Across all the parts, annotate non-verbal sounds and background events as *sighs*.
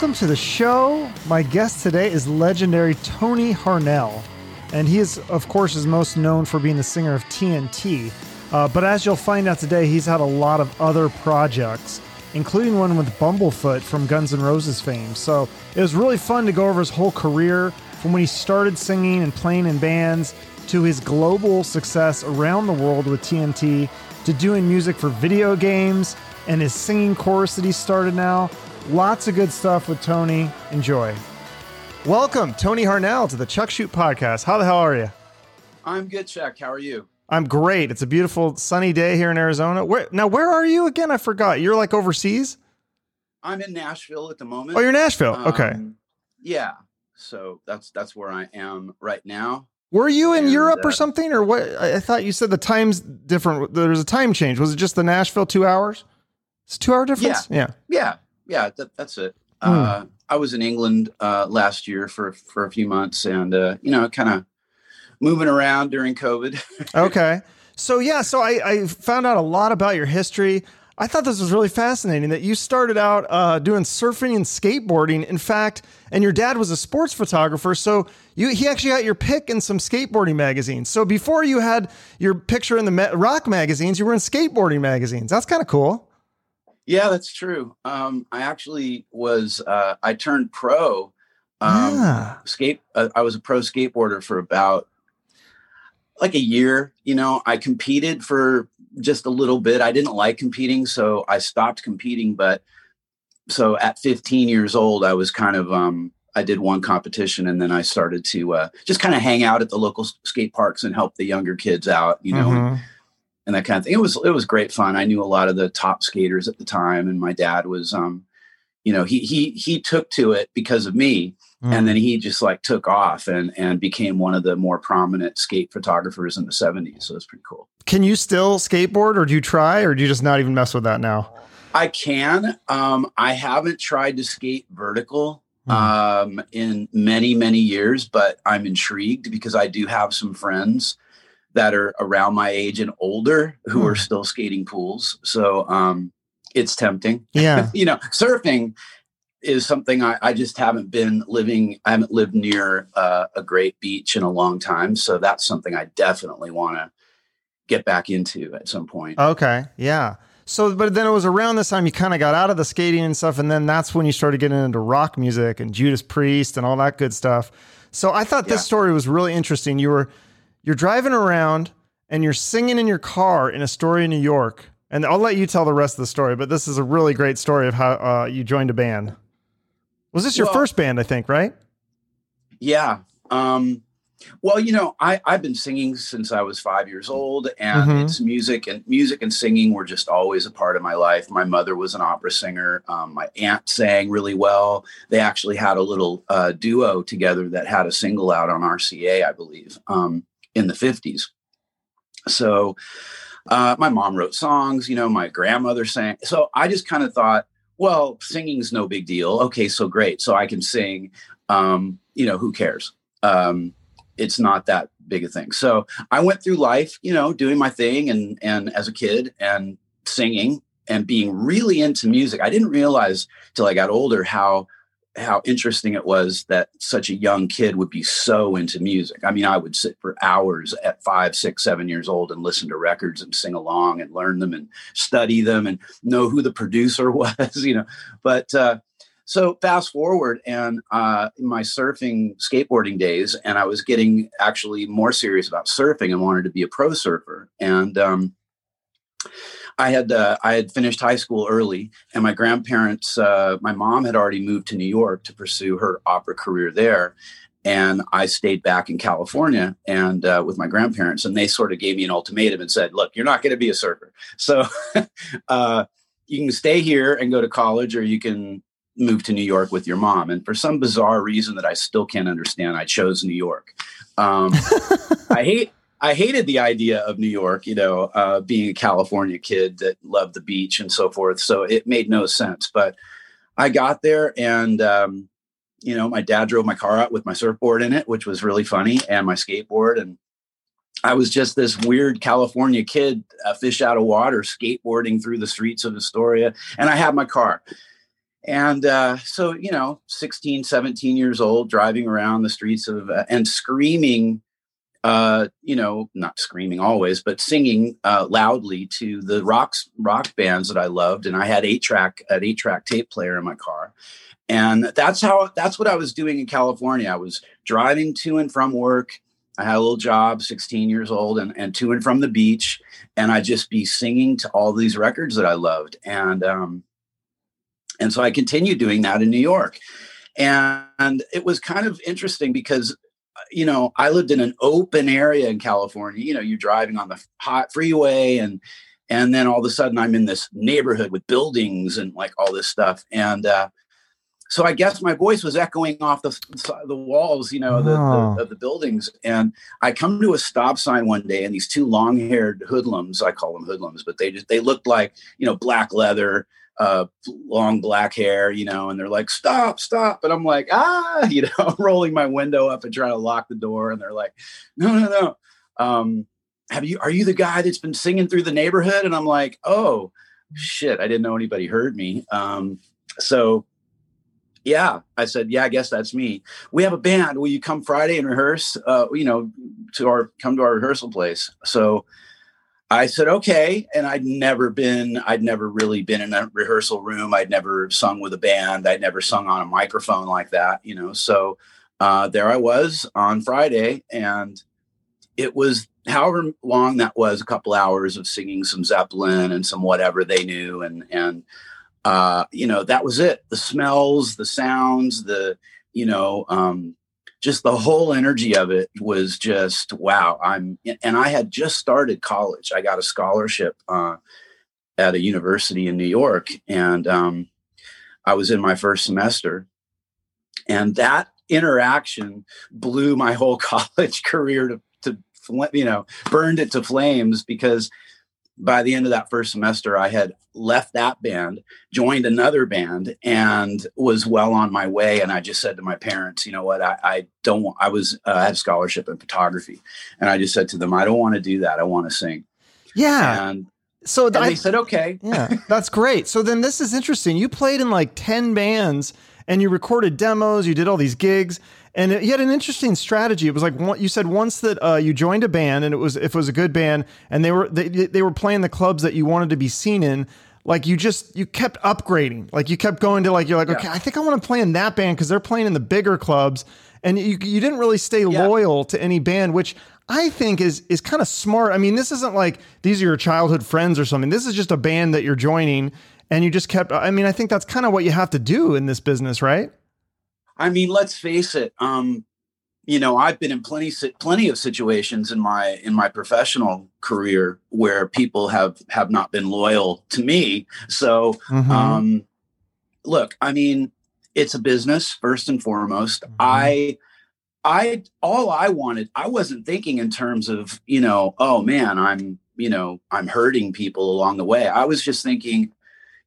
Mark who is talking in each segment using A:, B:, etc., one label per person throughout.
A: welcome to the show. My guest today is legendary Tony Harnell, and he is, of course, is most known for being the singer of TNT. Uh, but as you'll find out today, he's had a lot of other projects, including one with Bumblefoot from Guns N' Roses fame. So it was really fun to go over his whole career from when he started singing and playing in bands to his global success around the world with TNT to doing music for video games and his singing chorus that he started now. Lots of good stuff with Tony. Enjoy. Welcome, Tony Harnell, to the Chuck Shute Podcast. How the hell are you?
B: I'm good, Chuck. How are you?
A: I'm great. It's a beautiful sunny day here in Arizona. Where now? Where are you again? I forgot. You're like overseas.
B: I'm in Nashville at the moment.
A: Oh, you're Nashville. okay.
B: Um, yeah. So that's that's where I am right now.
A: Were you in
B: and,
A: Europe or
B: uh,
A: something, or what? I, I thought you said the time's different. There's a time change. Was it just the Nashville two hours? It's two hour difference. Yeah.
B: Yeah, yeah. Yeah, that, that's it.
A: Hmm.
B: Uh, I was in England uh, last year for for a few months, and uh, you know, kind of moving around during COVID. *laughs*
A: okay. So yeah, so I, I found out a lot about your history. I thought this was really fascinating that you started out uh, doing surfing and skateboarding. In fact, and your dad was a sports photographer, so you he actually got your pick in some skateboarding magazines. So before you had your picture in the rock magazines, you were in skateboarding magazines. That's kind of cool.
B: Yeah, that's true. Um, I actually was. Uh, I turned pro. Um,
A: Yeah.
B: skate. Uh, I was a pro skateboarder for about like a year. You know, I competed for just a little bit. I didn't like competing, so I stopped competing. But so at 15 years old, I was kind of um, I did one competition, and then I started to uh, just kind of hang out at the local skate parks and help the younger kids out. You know,
A: Mhm.
B: And that kind of thing. It was it was great fun. I knew a lot of the top skaters at the time, and my dad was. Um, you know, he he he took to it because of me,
A: Mm.
B: and then he just like took off and and became one of the more prominent skate photographers in the 70s so it's pretty cool
A: Can you still skateboard, or do you try, or do you just not even mess with that now?
B: i can um i haven't tried to skate vertical
A: Hmm.
B: um in many many years but i'm intrigued because i do have some friends that are around my age and older who
A: Hmm.
B: are still skating pools so um it's tempting
A: Yeah. *laughs*
B: you know surfing is something I, I just haven't been living i haven't lived near uh, a great beach in a long time so that's something i definitely want to get back into at some point
A: Okay. Yeah. So, but then it was around this time you kind of got out of the skating and stuff, and then that's when you started getting into rock music and Judas Priest and all that good stuff. So I thought this
B: Yeah.
A: story was really interesting. You were you're driving around and you're singing in your car in Astoria, New York, and I'll let you tell the rest of the story. But this is a really great story of how uh, you joined a band. Was this your
B: Well-
A: first band? I think, right?
B: yeah um well you know i i've been singing since i was five years old and
A: Mhm.
B: it's music and music and singing were just always a part of my life my mother was an opera singer um, my aunt sang really well they actually had a little uh, duo together that had a single out on rca i believe um, in the 50s so uh, my mom wrote songs you know my grandmother sang so i just kind of thought well singing's no big deal. Okay so great. So i can sing um, you know who cares? Um, it's not that big a thing. So i went through life you know doing my thing and and as a kid and singing and being really into music. I didn't realize till i got older how how interesting it was that such a young kid would be so into music. I mean i would sit for hours at five six seven years old and listen to records and sing along and learn them and study them and know who the producer *laughs* was you know. But uh so fast forward and uh, my surfing skateboarding days and i was getting actually more serious about surfing and wanted to be a pro surfer. And um, i had uh, i had finished high school early and my grandparents uh, my mom had already moved to new york to pursue her opera career there and i stayed back in california and uh, with my grandparents and they sort of gave me an ultimatum and said look you're not going to be a surfer *laughs* so *laughs* uh, you can stay here and go to college or you can move to New York with your mom. And for some bizarre reason that I still can't understand, I chose New York. Um, *laughs* I hate. I hated the idea of New York, you know, uh, being a California kid that loved the beach and so forth. So it made no sense. But I got there and, um, you know, my dad drove my car out with my surfboard in it, which was really funny, and my skateboard. And I was just this weird California kid, a fish out of water, skateboarding through the streets of Astoria. And I had my car and uh, so you know 16 17 years old driving around the streets of uh, and screaming uh, you know, not screaming always, but singing uh, loudly to the rocks rock bands that I loved. And I had eight track an eight track tape player in my car, and that's how that's what I was doing in California. I was driving to and from work. I had a little job, 16 years old, and, and to and from the beach, and I'd just be singing to all these records that I loved, and um, and so I continued doing that in New York, and, and it was kind of interesting because you know, I lived in an open area in California. You know, you're driving on the hot freeway and and then all of a sudden I'm in this neighborhood with buildings and like all this stuff. And uh, so I guess my voice was echoing off the the walls, you know, oh. the, the, oh. of the buildings. And I come to a stop sign one day, and these two long haired hoodlums, I call them hoodlums, but they just they looked like you know black leather uh, long black hair, you know, and they're like, stop, stop. And I'm like, ah, *laughs* you know, rolling my window up and trying to lock the door. And they're like, no, no, no. Um, have you, are you the guy that's been singing through the neighborhood? And I'm like, oh, shit, I didn't know anybody heard me. Um, so yeah, I said, yeah, I guess that's me. We have a band. Will you come Friday and rehearse? Uh, you know, to our come to our rehearsal place. So I said, okay. And I'd never been, I'd never really been in a rehearsal room. I'd never sung with a band. I'd never sung on a microphone like that, you know. So uh, there I was on Friday. And it was however long that was, a couple hours of singing some Zeppelin and some whatever they knew. And, and, uh, you know, that was it. The smells, the sounds, the, you know, um, just the whole energy of it was just wow i'm and i had just started college. I got a scholarship uh, at a university in new york and um, i was in my first semester. And that interaction blew my whole *laughs* college career to, to you know burned it to flames because by the end of that first semester, I had left that band, joined another band, and was well on my way. And I just said to my parents, you know what, I, I don't want, I was, uh, I had scholarship in photography. And I just said to them, I don't want to do that. I want to sing.
A: Yeah.
B: And so and I, they said, okay.
A: yeah, that's great. So then this is interesting. You played in like 10 bands and you recorded demos, you did all these gigs and it, he had an interesting strategy. It was like one, you said once that uh, you joined a band, and it was if it was a good band, and they were they, they were playing the clubs that you wanted to be seen in. Like you just you kept upgrading. Like you kept going to like you're like yeah. okay, I think I want to play in that band because they're playing in the bigger clubs, and you you didn't really stay yeah. loyal to any band, which I think is is kind of smart. I mean, this isn't like these are your childhood friends or something. This is just a band that you're joining, and you just kept. I mean, I think that's kind of what you have to do in this business, right?
B: I mean, let's face it. Um, you know, I've been in plenty plenty of situations in my in my professional career where people have have not been loyal to me. So, mm-hmm. um, look, I mean, it's a business first and foremost. Mm-hmm. I I all I wanted, I wasn't thinking in terms of, you know, oh man, I'm, you know, I'm hurting people along the way. I was just thinking,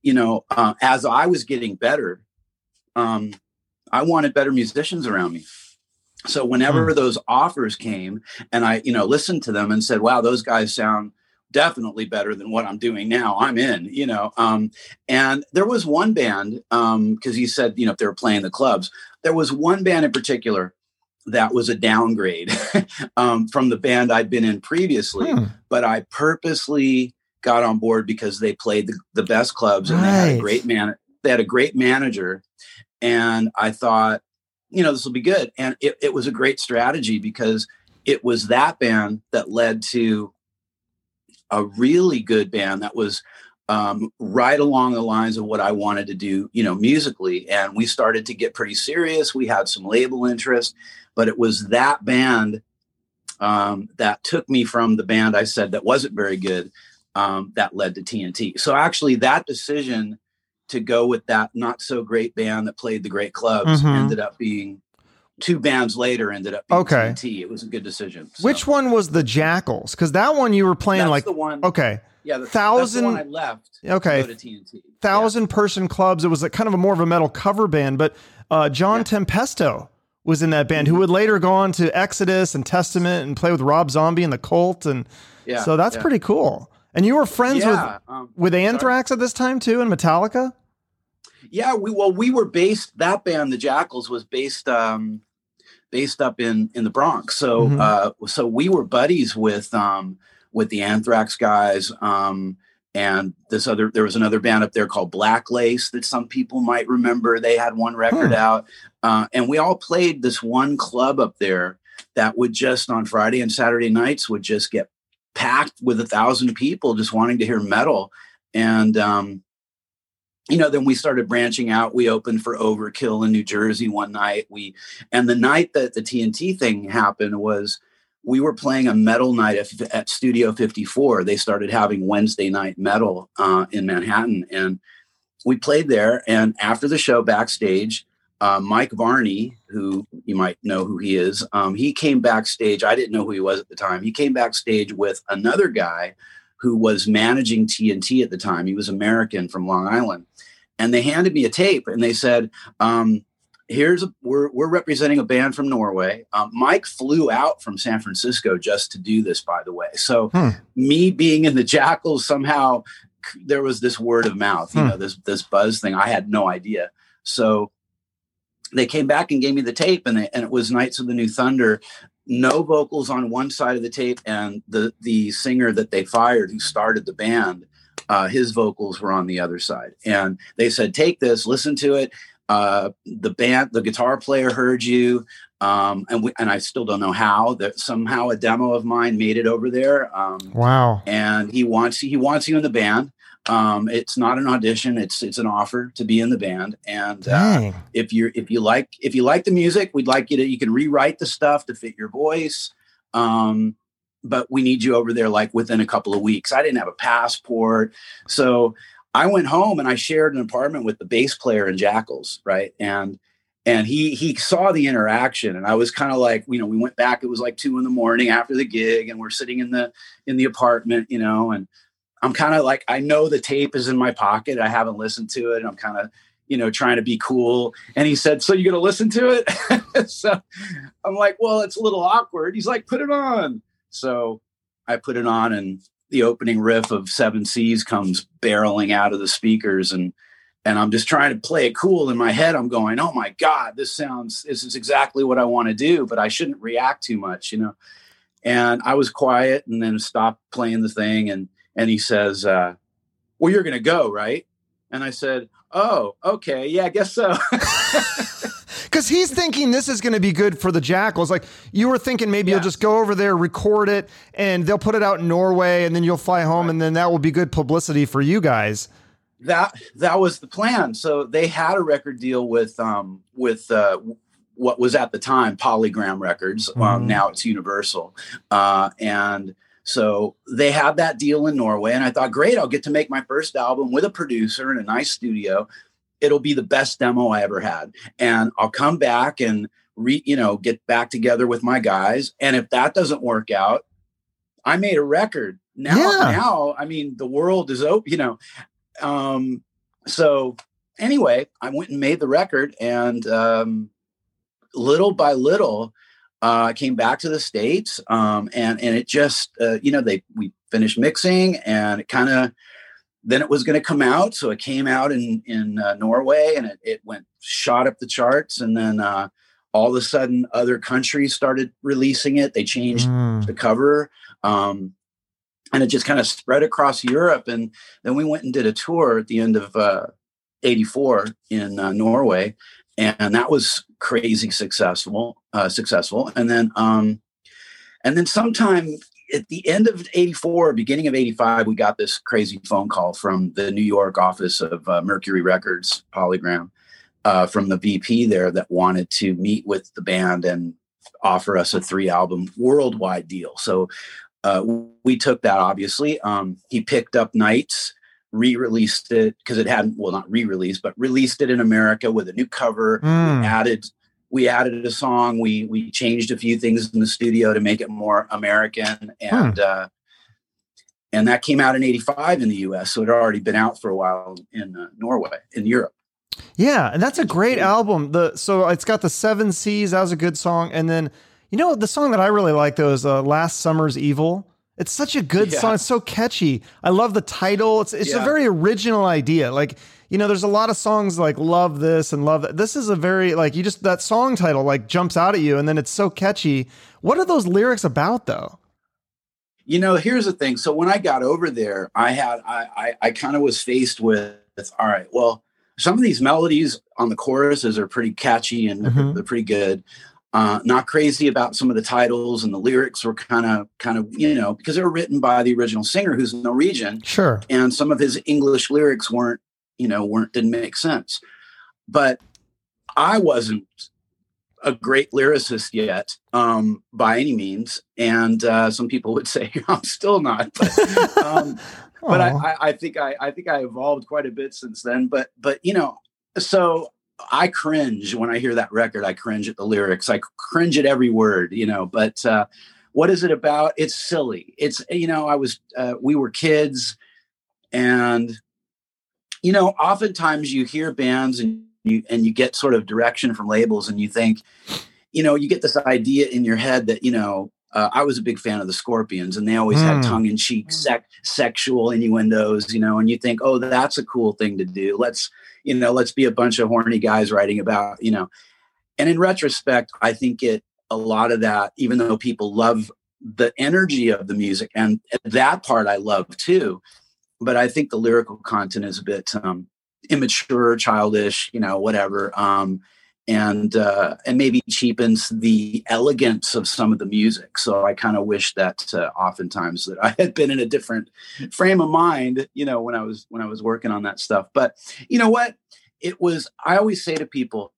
B: you know, uh, as I was getting better, um, I wanted better musicians around me. So whenever mm. those offers came and I, you know, listened to them and said, wow, those guys sound definitely better than what I'm doing now. I'm in, you know. Um, and there was one band, um, because he said, you know, if they were playing the clubs, there was one band in particular that was a downgrade *laughs* um, from the band I'd been in previously, hmm. but I purposely got on board because they played the, the best clubs and right. they had a great man. They had a great manager and I thought, you know, this will be good. And it, it was a great strategy because it was that band that led to a really good band that was um, right along the lines of what I wanted to do, you know, musically. And we started to get pretty serious. We had some label interest, but it was that band um, that took me from the band I said that wasn't very good um, that led to TNT. So actually, that decision to go with that not so great band that played the great clubs mm-hmm. ended up being two bands later ended up okay. TNT. It was a good decision.
A: So. Which one was the Jackals? Because that one you were playing
B: that's
A: like
B: the one.
A: Okay.
B: Yeah, the, thousand. I left.
A: Okay. Thousand yeah. person clubs. It was like kind of a more of a metal cover band, but uh, John yeah. Tempesta was in that band, who would later go on to Exodus and Testament and play with Rob Zombie and the Cult, and yeah, so that's pretty cool. And you were friends yeah, with um, with Anthrax sorry. at this time too, and Metallica.
B: Yeah, we well we were based that band, the Jackals, was based um based up in in the Bronx. So
A: Mhm.
B: uh so we were buddies with um with the Anthrax guys. Um and this other there was another band up there called Black Lace that some people might remember. They had one record
A: Hmm.
B: out. Uh and we all played this one club up there that would just on Friday and Saturday nights would just get packed with a thousand people just wanting to hear metal. And um you know, then we started branching out. We opened for Overkill in New Jersey one night. We and the night that the TNT thing happened was we were playing a metal night at, at Studio 54. They started having Wednesday night metal uh, in Manhattan, and we played there. And after the show, backstage, uh, Mike Varney, who you might know who he is, um, he came backstage. I didn't know who he was at the time. He came backstage with another guy who was managing TNT at the time. He was American from Long Island. And they handed me a tape and they said, um, here's a, we're, we're representing a band from Norway. Um, Mike flew out from San Francisco just to do this, by the way. So
A: Hmm.
B: me being in the Jackals somehow there was this word of mouth, you
A: Hmm.
B: know, this, this buzz thing. I had no idea. So they came back and gave me the tape and, they, and it was Knights of the New Thunder. No vocals on one side of the tape and the the singer that they fired who started the band uh, his vocals were on the other side. And they said take this listen to it. Uh, the band the guitar player heard you um, and we, and I still don't know how that somehow a demo of mine made it over there um,
A: Wow.
B: and he wants he wants you in the band um, it's not an audition it's it's an offer to be in the band and uh, if you're if you like if you like the music we'd like you to you can rewrite the stuff to fit your voice um but we need you over there like within a couple of weeks. I didn't have a passport so i went home and i shared an apartment with the bass player in jackals right? And and he he saw the interaction and i was kind of like you know we went back it was like two in the morning after the gig and we're sitting in the in the apartment you know and i'm kind of like i know the tape is in my pocket i haven't listened to it and i'm kind of you know trying to be cool. And he said so you're to listen to it? *laughs* So i'm like well it's a little awkward. He's like put it on. So i put it on and the opening riff of seven seas comes barreling out of the speakers and and i'm just trying to play it cool in my head. I'm going oh my god this sounds this is exactly what i want to do but i shouldn't react too much you know? And i was quiet and then stopped playing the thing and and he says uh well you're going to go right and i said oh okay yeah i guess so *laughs*
A: Because he's thinking this is going to be good for the Jackals. Like you were thinking maybe you'll just go over there, record it, and they'll put it out in Norway, and then you'll fly home,
B: Right.
A: and then that will be good publicity for you guys.
B: that that was the plan so they had a record deal with um with uh what was at the time polygram records
A: Mhm.
B: um, now it's universal uh and so they had that deal in norway and i thought great i'll get to make my first album with a producer in a nice studio. It'll be the best demo i ever had. And i'll come back and re you know get back together with my guys. And if that doesn't work out i made a record. Now
A: Yeah.
B: now i mean the world is open you know um so anyway i went and made the record and um little by little uh I came back to the states um and and it just uh, you know they we finished mixing and it kind of then it was going to come out so it came out in in uh, norway and it, it went shot up the charts and then uh all of a sudden other countries started releasing it they changed
A: Mm.
B: the cover um and it just kind of spread across Europe. And then we went and did a tour at the end of uh, 84 in uh, Norway. And that was crazy successful, uh, successful. And then, um, and then sometime at the end of 84, beginning of 85, we got this crazy phone call from the New York office of uh, Mercury Records, Polygram, uh, from the VP there that wanted to meet with the band and offer us a three album worldwide deal. So uh, we took that obviously. Um, he picked up Knights, re-released it because it hadn't well not re-released, but released it in America with a new cover.
A: Mm.
B: Added we added a song. We we changed a few things in the studio to make it more American, and uh, and that came out in '85 in the U.S. So it had already been out for a while in uh, Norway, in Europe.
A: Yeah, and that's a great album. The so it's got the Seven Seas. That was a good song, and then you know the song that I really like though is uh, "Last Summer's Evil." It's such a good yeah. song. It's so catchy. I love the title. It's it's yeah. a very original idea. Like, you know, there's a lot of songs like love this and love that. This is a very like you just that song title like jumps out at you and then it's so catchy. What are those lyrics about though?
B: You know, here's the thing. So when I got over there, I had I I, I kind of was faced with all right, well, some of these melodies on the choruses are pretty catchy and mm-hmm. they're, they're pretty good. Uh, not crazy about some of the titles and the lyrics were kind of kind of you know because they were written by the original singer who's Norwegian.
A: Sure.
B: And some of his English lyrics weren't you know weren't didn't make sense. But I wasn't a great lyricist yet um, by any means, and uh, some people would say *laughs* I'm still not. But, um, *laughs* but I, I, think I, I think I evolved quite a bit since then. But but you know, so I cringe when I hear that record. I cringe at the lyrics. I cringe at every word, you know. But uh, what is it about? It's silly. It's you know, I was uh, we were kids, and you know, oftentimes you hear bands and you and you get sort of direction from labels, and you think, you know, you get this idea in your head that you know. Uh, I was a big fan of the Scorpions, and they always mm. had tongue-in-cheek sec- sexual innuendos, you know. And you think, oh, that's a cool thing to do. Let's you know, let's be a bunch of horny guys writing about, you know. And in retrospect, I think it a lot of that, even though people love the energy of the music and that part I love too, but I think the lyrical content is a bit um, immature, childish, you know, whatever. Um, and uh, and maybe cheapens the elegance of some of the music. So I kind of wish that uh, oftentimes that I had been in a different frame of mind, you know, when I was when I was working on that stuff. But you know what? It was. I always say to people,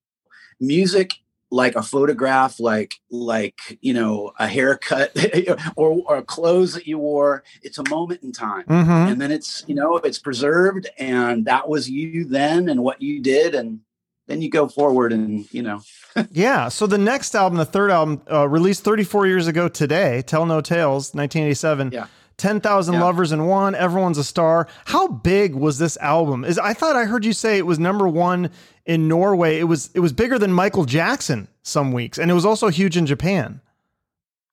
B: music like a photograph like like you know a haircut *laughs* or, or clothes that you wore it's a moment in time mm-hmm. and then it's you know it's preserved and that was you then and what you did and then you go forward and you know. *laughs*
A: Yeah so the next album the third album uh, released 34 years ago today tell no tales 1987 yeah. 10,000 yeah. lovers in one everyone's a star. How big was this album? Is i thought i heard you say it was number 1 in norway. It was it was bigger than michael jackson some weeks and it was also huge in japan.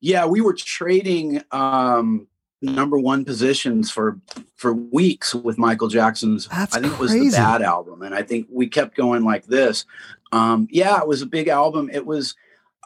B: Yeah we were trading um number one positions for for weeks with Michael Jackson's.
A: That's
B: I think
A: crazy.
B: it was the Bad album, and I think we kept going like this. Um, yeah, it was a big album. It was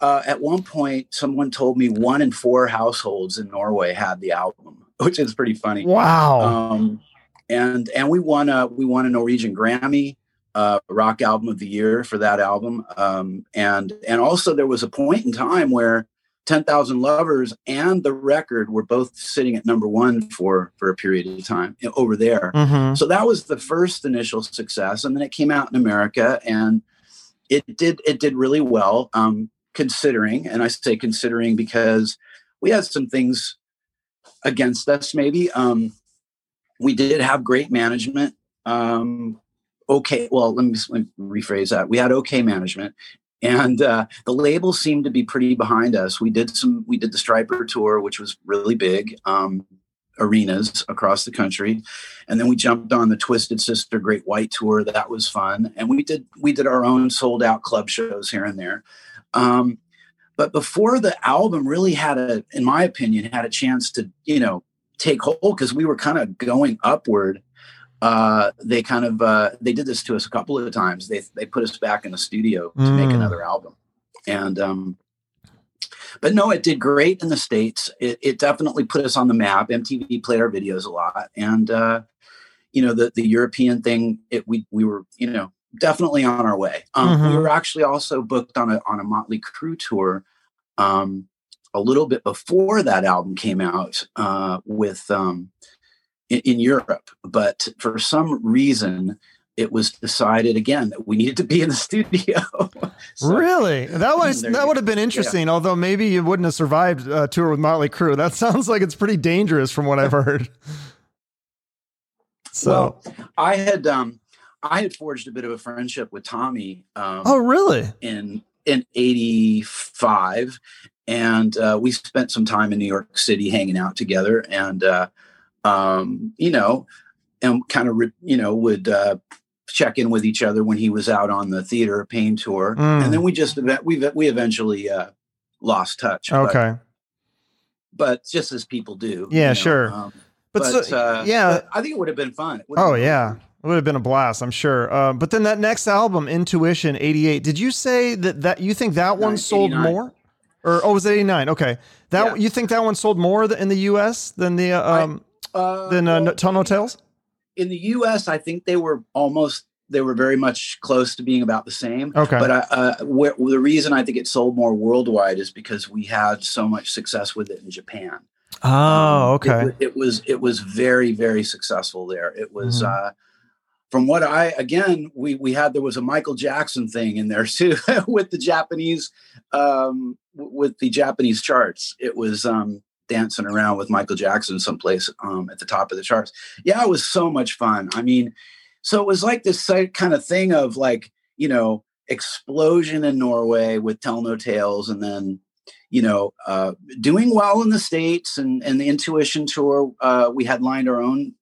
B: uh, at one point someone told me one in four households in Norway had the album, which is pretty funny.
A: Wow.
B: Um, and and we won a we won a Norwegian Grammy. Uh, rock album of the year for that album, um, and and also there was a point in time where 10,000 Lovers and the record were both sitting at number one for, for a period of time over there. Mm-hmm. So that was the first initial success. And then it came out in America and it did, it did really well, um, considering, and I say considering because we had some things against us maybe. Um, we did have great management. Um, okay, well, let me, let me rephrase that. We had okay management and uh, the label seemed to be pretty behind us. We did some, we did the Stryper tour, which was really big, um, arenas across the country, and then we jumped on the Twisted Sister Great White tour. That was fun, and we did we did our own sold out club shows here and there. Um, but before the album really had a, in my opinion, had a chance to you know take hold because we were kind of going upward uh, they kind of uh, they did this to us a couple of times. They they put us back in the studio to mm. make another album, and um, but no, it did great in the states. It, it, definitely put us on the map. MTV played our videos a lot, and uh, you know the the European thing. It we we were you know definitely on our way. Um, mm-hmm. We were actually also booked on a on a Motley Crue tour. Um, a little bit before that album came out uh, with um, in, in Europe. But for some reason, it was decided again that we needed to be in the *laughs* studio.
A: so, really, that was that would have been interesting. Yeah. Although maybe you wouldn't have survived a tour with Motley Crue. That *laughs* sounds like it's pretty dangerous, from what I've *laughs* heard.
B: so, well, I had um, I had forged a bit of a friendship with Tommy. Um,
A: oh, really?
B: In in '85, and uh, we spent some time in New York City hanging out together, and. Uh, um, you know, and kind of, you know, would uh, check in with each other when he was out on the theater pain tour. Mm. And then we just, we we eventually uh, lost touch.
A: Okay.
B: but just as people do.
A: Yeah, you know? sure. Um,
B: but, but so, uh,
A: yeah,
B: but I think it would have been fun.
A: Oh yeah. It would have been a blast, I'm sure. Uh, but then that next album, Intuition '88, did you say that that you think that one sold more? Or oh, was it '89? Okay, that yeah. you think that one sold more in the U.S. than the uh, um uh, than uh, well, No Tales?
B: In the U.S., I think they were almost they were very much close to being about the same.
A: Okay.
B: But uh, where, the reason I think it sold more worldwide is because we had so much success with it in Japan.
A: Oh, um, okay.
B: It, it, was it was very very successful there. It was mm-hmm. uh, from what I again we we had there was a Michael Jackson thing in there *laughs* too with the Japanese um, with the Japanese charts. It was um, dancing around with Michael Jackson someplace um, at the top of the charts. Yeah, it was so much fun. I mean, so it was like this kind of thing of like you know explosion in Norway with Tell No Tales, and then you know, uh, doing well in the states and and the Intuition tour. Uh, we had lined our own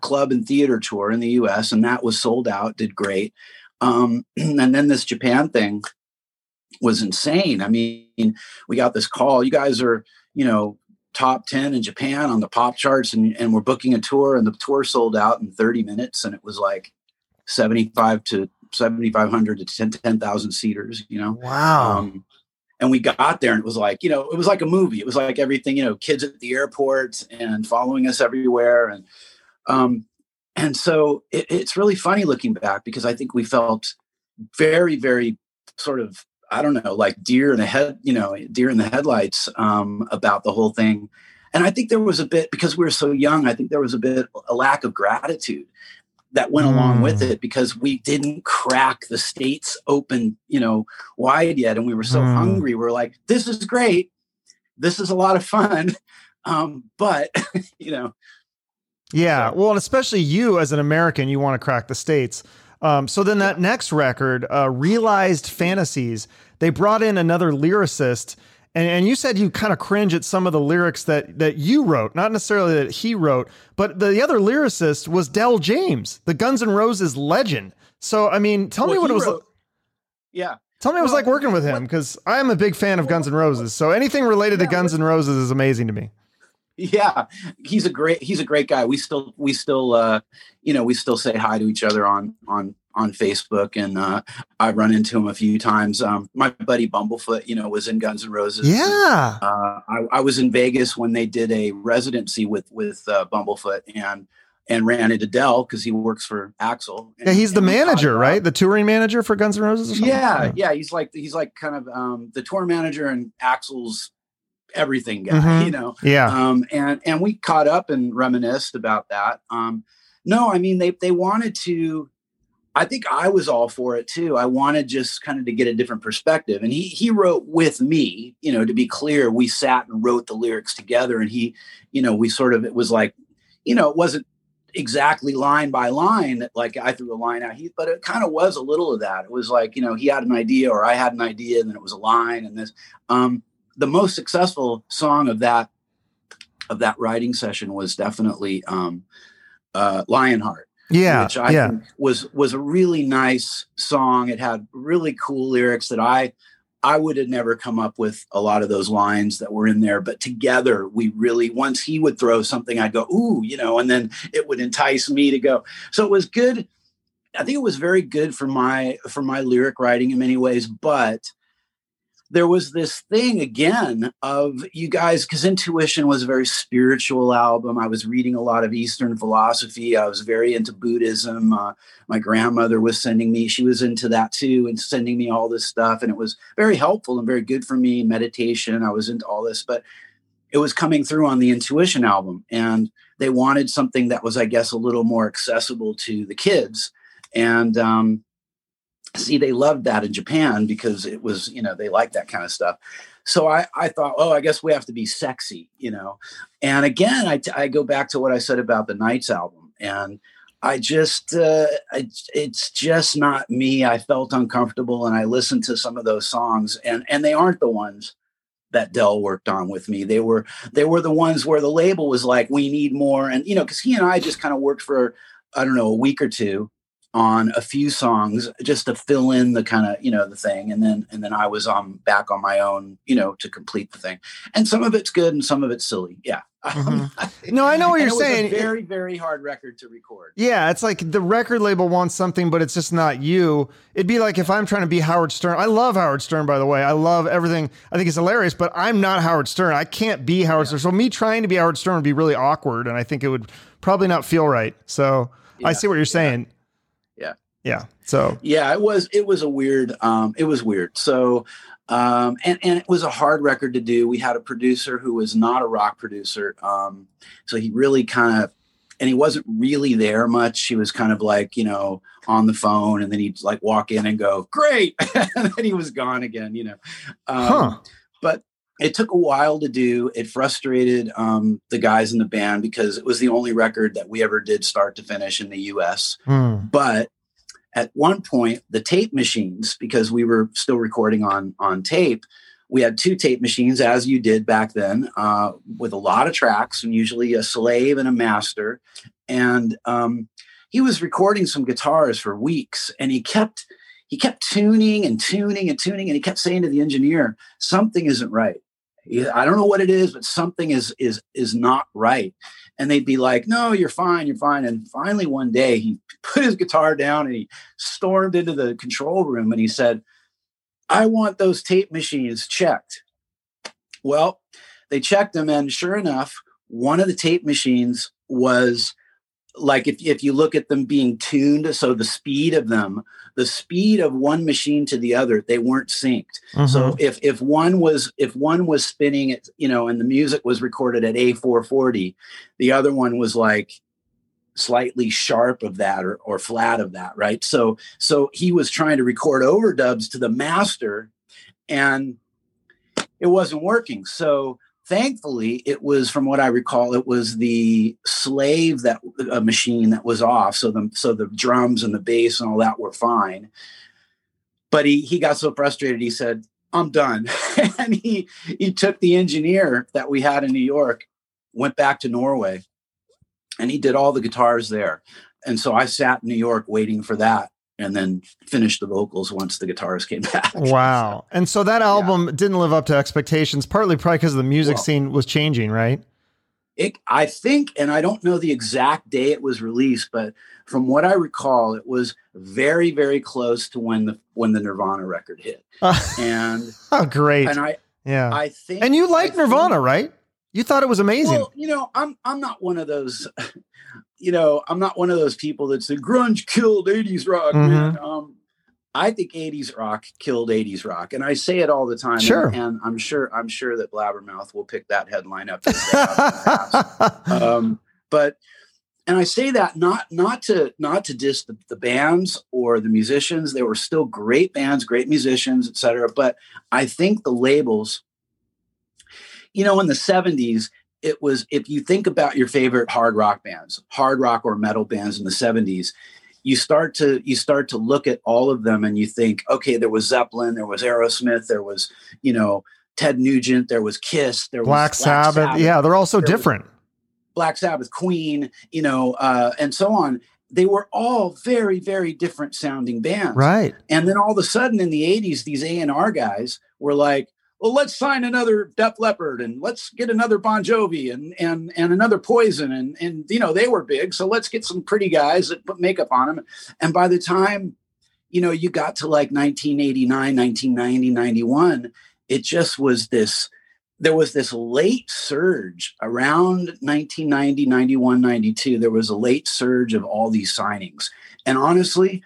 B: club and theater tour in the U.S. and that was sold out. Did great. Um, *clears throat* and then this Japan thing was insane. I mean, we got this call. You guys are, you know, top 10 in Japan on the pop charts and, and we're booking a tour and the tour sold out in 30 minutes and it was like 75 to 7,500 to 10,000 seaters, you know?
A: Wow. Um,
B: and we got there and it was like you know it was like a movie it was like everything you know kids at the airport and following us everywhere and um and so it, it's really funny looking back because i think we felt very very sort of i don't know like deer in the head you know deer in the headlights um about the whole thing and i think there was a bit because we were so young i think there was a bit a lack of gratitude that went mm. along with mm. it because we didn't crack the states open, you know, wide yet. And we were so mm. hungry. We are like, this is great. This is a lot of fun. *laughs* Um, but, *laughs* you know.
A: Yeah. Well, and especially you as an American, you want to crack the states. Um, so then that next record, uh, Realized Fantasies, they brought in another lyricist and, and you said you kind of cringe at some of the lyrics that, that you wrote, not necessarily that he wrote, but the other lyricist was Del James, the Guns N' Roses legend. So, I mean, tell well, me what it was
B: wrote, like. Yeah.
A: Tell me what it was like working with him because I am a big fan of Guns N' Roses. So anything related yeah, to Guns N' Roses is amazing to me.
B: Yeah, he's a great he's a great guy. We still we still uh you know we still say hi to each other on on on Facebook, and uh, I've run into him a few times. Um, my buddy Bumblefoot, you know, was in Guns N' Roses.
A: Yeah,
B: uh, I, I, was in Vegas when they did a residency with with uh, Bumblefoot, and and ran into Del because he works for Axl.
A: And, yeah, he's the manager, right? The touring manager for Guns N' Roses.
B: Yeah, yeah, yeah, he's like he's like kind of um, the tour manager and Axl's everything guy, mm-hmm. you know.
A: Yeah.
B: Um, and and we caught up and reminisced about that. Um, no, I mean they they wanted to I think I was all for it too. I wanted just kind of to get a different perspective. And he he wrote with me, you know, to be clear, we sat and wrote the lyrics together and he, you know, we sort of it was like, you know, it wasn't exactly line by line that like I threw a line out. He but it kind of was a little of that. It was like, you know, he had an idea or I had an idea and then it was a line and this um the most successful song of that of that writing session was definitely um uh Lionheart
A: yeah,
B: which I
A: yeah.
B: was was a really nice song. It had really cool lyrics that I I would have never come up with a lot of those lines that were in there, but together we really once he would throw something, I'd go, ooh, you know, and then it would entice me to go. So it was good. I think it was very good for my for my lyric writing in many ways, but there was this thing again of you guys because intuition was a very spiritual album. I was reading a lot of eastern philosophy. I was very into buddhism. Uh, my grandmother was sending me she was into that too and sending me all this stuff and it was very helpful and very good for me meditation i was into all this but it was coming through on the intuition album and they wanted something that was i guess a little more accessible to the kids and um, see they loved that in japan because it was you know they like that kind of stuff so I, I thought oh i guess we have to be sexy you know and again I, I go back to what i said about the Knights album and i just uh, I, it's just not me i felt uncomfortable and i listened to some of those songs and and they aren't the ones that Del worked on with me. They were they were the ones where the label was like, we need more. And you know, because he and I just kind of worked for I don't know a week or two, on a few songs just to fill in the kind of you know the thing and then and then i was on back on my own you know to complete the thing. And some of it's good and some of it's silly yeah.
A: Mm-hmm. *laughs* no i know what you're saying.
B: very very hard record to record.
A: Yeah it's like the record label wants something but it's just not you. It'd be like if i'm trying to be howard stern. I love howard stern by the way. I love everything. I think it's hilarious but i'm not howard stern. I can't be howard yeah. stern. So me trying to be howard stern would be really awkward and i think it would probably not feel right. So yeah. i see what you're saying. yeah. Yeah so
B: yeah, it was it was a weird um it was weird. So um and and it was a hard record to do. We had a producer who was not a rock producer. Um so he really kind of and he wasn't really there much. He was kind of like, you know, on the phone and then he'd like walk in and go, "Great." *laughs* and then he was gone again, you know. Um huh. but it took a while to do. It frustrated um, the guys in the band because it was the only record that we ever did start to finish in the U.S. Hmm. But at one point the tape machines because we were still recording on on tape we had two tape machines as you did back then uh, with a lot of tracks and usually a slave and a master. And um, he was recording some guitars for weeks and he kept he kept tuning and tuning and tuning and he kept saying to the engineer something isn't right. I don't know what it is but something is is is not right and they'd be like, "No, you're fine, you're fine." And finally, one day, he put his guitar down and he stormed into the control room and he said, "I want those tape machines checked." Well, they checked them, and sure enough, one of the tape machines was like if, if you look at them being tuned so the speed of them the speed of one machine to the other they weren't synced. Mm-hmm. so if if one was if one was spinning it you know and the music was recorded at a440 the other one was like slightly sharp of that or, or flat of that right? So so he was trying to record overdubs to the master and it wasn't working. So thankfully it was from what i recall it was the slave that a machine that was off so the so the drums and the bass and all that were fine. But he he got so frustrated he said i'm done. *laughs* And he he took the engineer that we had in new york went back to norway and he did all the guitars there. And so i sat in new york waiting for that and then finished the vocals once the guitars came *laughs* back.
A: Wow. and so that album yeah. didn't live up to expectations, partly probably because the music well, scene was changing, right?
B: It, I think, and I don't know the exact day it was released, but from what I recall, it was very, very close to when the when the Nirvana record hit. Uh, *laughs* and
A: oh, great!
B: And I, yeah, I think,
A: and you like Nirvana, think, right? You thought it was amazing.
B: Well, you know, I'm I'm not one of those you know, I'm not one of those people that say grunge killed 80s rock, mm-hmm. man. Um, I think 80s rock killed 80s rock. And I say it all the time.
A: Sure.
B: And, and I'm sure, I'm sure that Blabbermouth will pick that headline up. *laughs* um, but, and I say that not, not to, not to diss the, the bands or the musicians. They were still great bands, great musicians, etc. But I think the labels, you know, in the 70s, it was if you think about your favorite hard rock bands, hard rock or metal bands in the 70s, you start to you start to look at all of them and you think, okay, there was Zeppelin, there was Aerosmith, there was, you know, Ted Nugent, there was Kiss, there
A: Black was Black Sabbath. Sabbath. Yeah, they're all so different.
B: Black Sabbath, Queen, you know, uh, and so on. They were all very, very different sounding bands.
A: Right.
B: And then all of a sudden in the 80s, these A&R guys were like, well, let's sign another Def Leppard and let's get another Bon Jovi and and and another Poison and and you know they were big, so let's get some pretty guys that put makeup on them. And by the time you know you got to like 1989, 1990, 91, it just was this. There was this late surge around 1990, 91, 92. There was a late surge of all these signings, and honestly,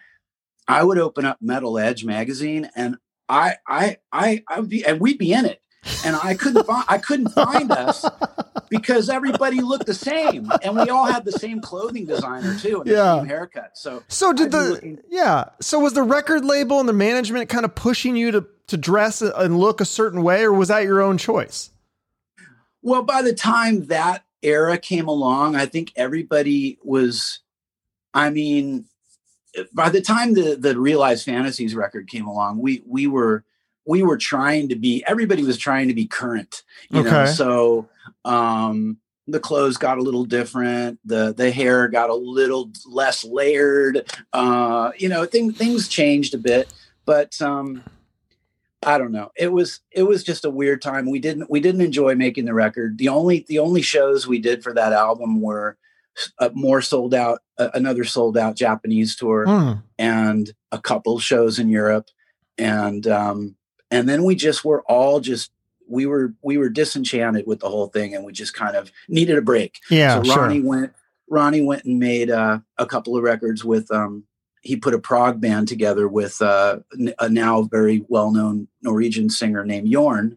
B: I would open up Metal Edge magazine and I I I I would be and we'd be in it. And I couldn't find I couldn't find us *laughs* because everybody looked the same and we all had the same clothing designer too and yeah. the same haircut. So
A: So did I'd the looking, yeah. So was the record label and the management kind of pushing you to to dress and look a certain way or was that your own choice?
B: Well, by the time that era came along, I think everybody was I mean, by the time the the realized fantasies record came along we we were we were trying to be everybody was trying to be current you okay. know so um the clothes got a little different the the hair got a little less layered uh you know things things changed a bit but um i don't know. It was it was just a weird time. We didn't we didn't enjoy making the record. The only the only shows we did for that album were uh, more sold out uh, another sold out japanese tour
A: Mm.
B: and a couple shows in europe and um and then we just were all just we were we were disenchanted with the whole thing and we just kind of needed a break
A: Yeah,
B: so
A: sure.
B: ronnie went ronnie went and made uh, a couple of records with um he put a prog band together with uh, a now very well-known norwegian singer named jorn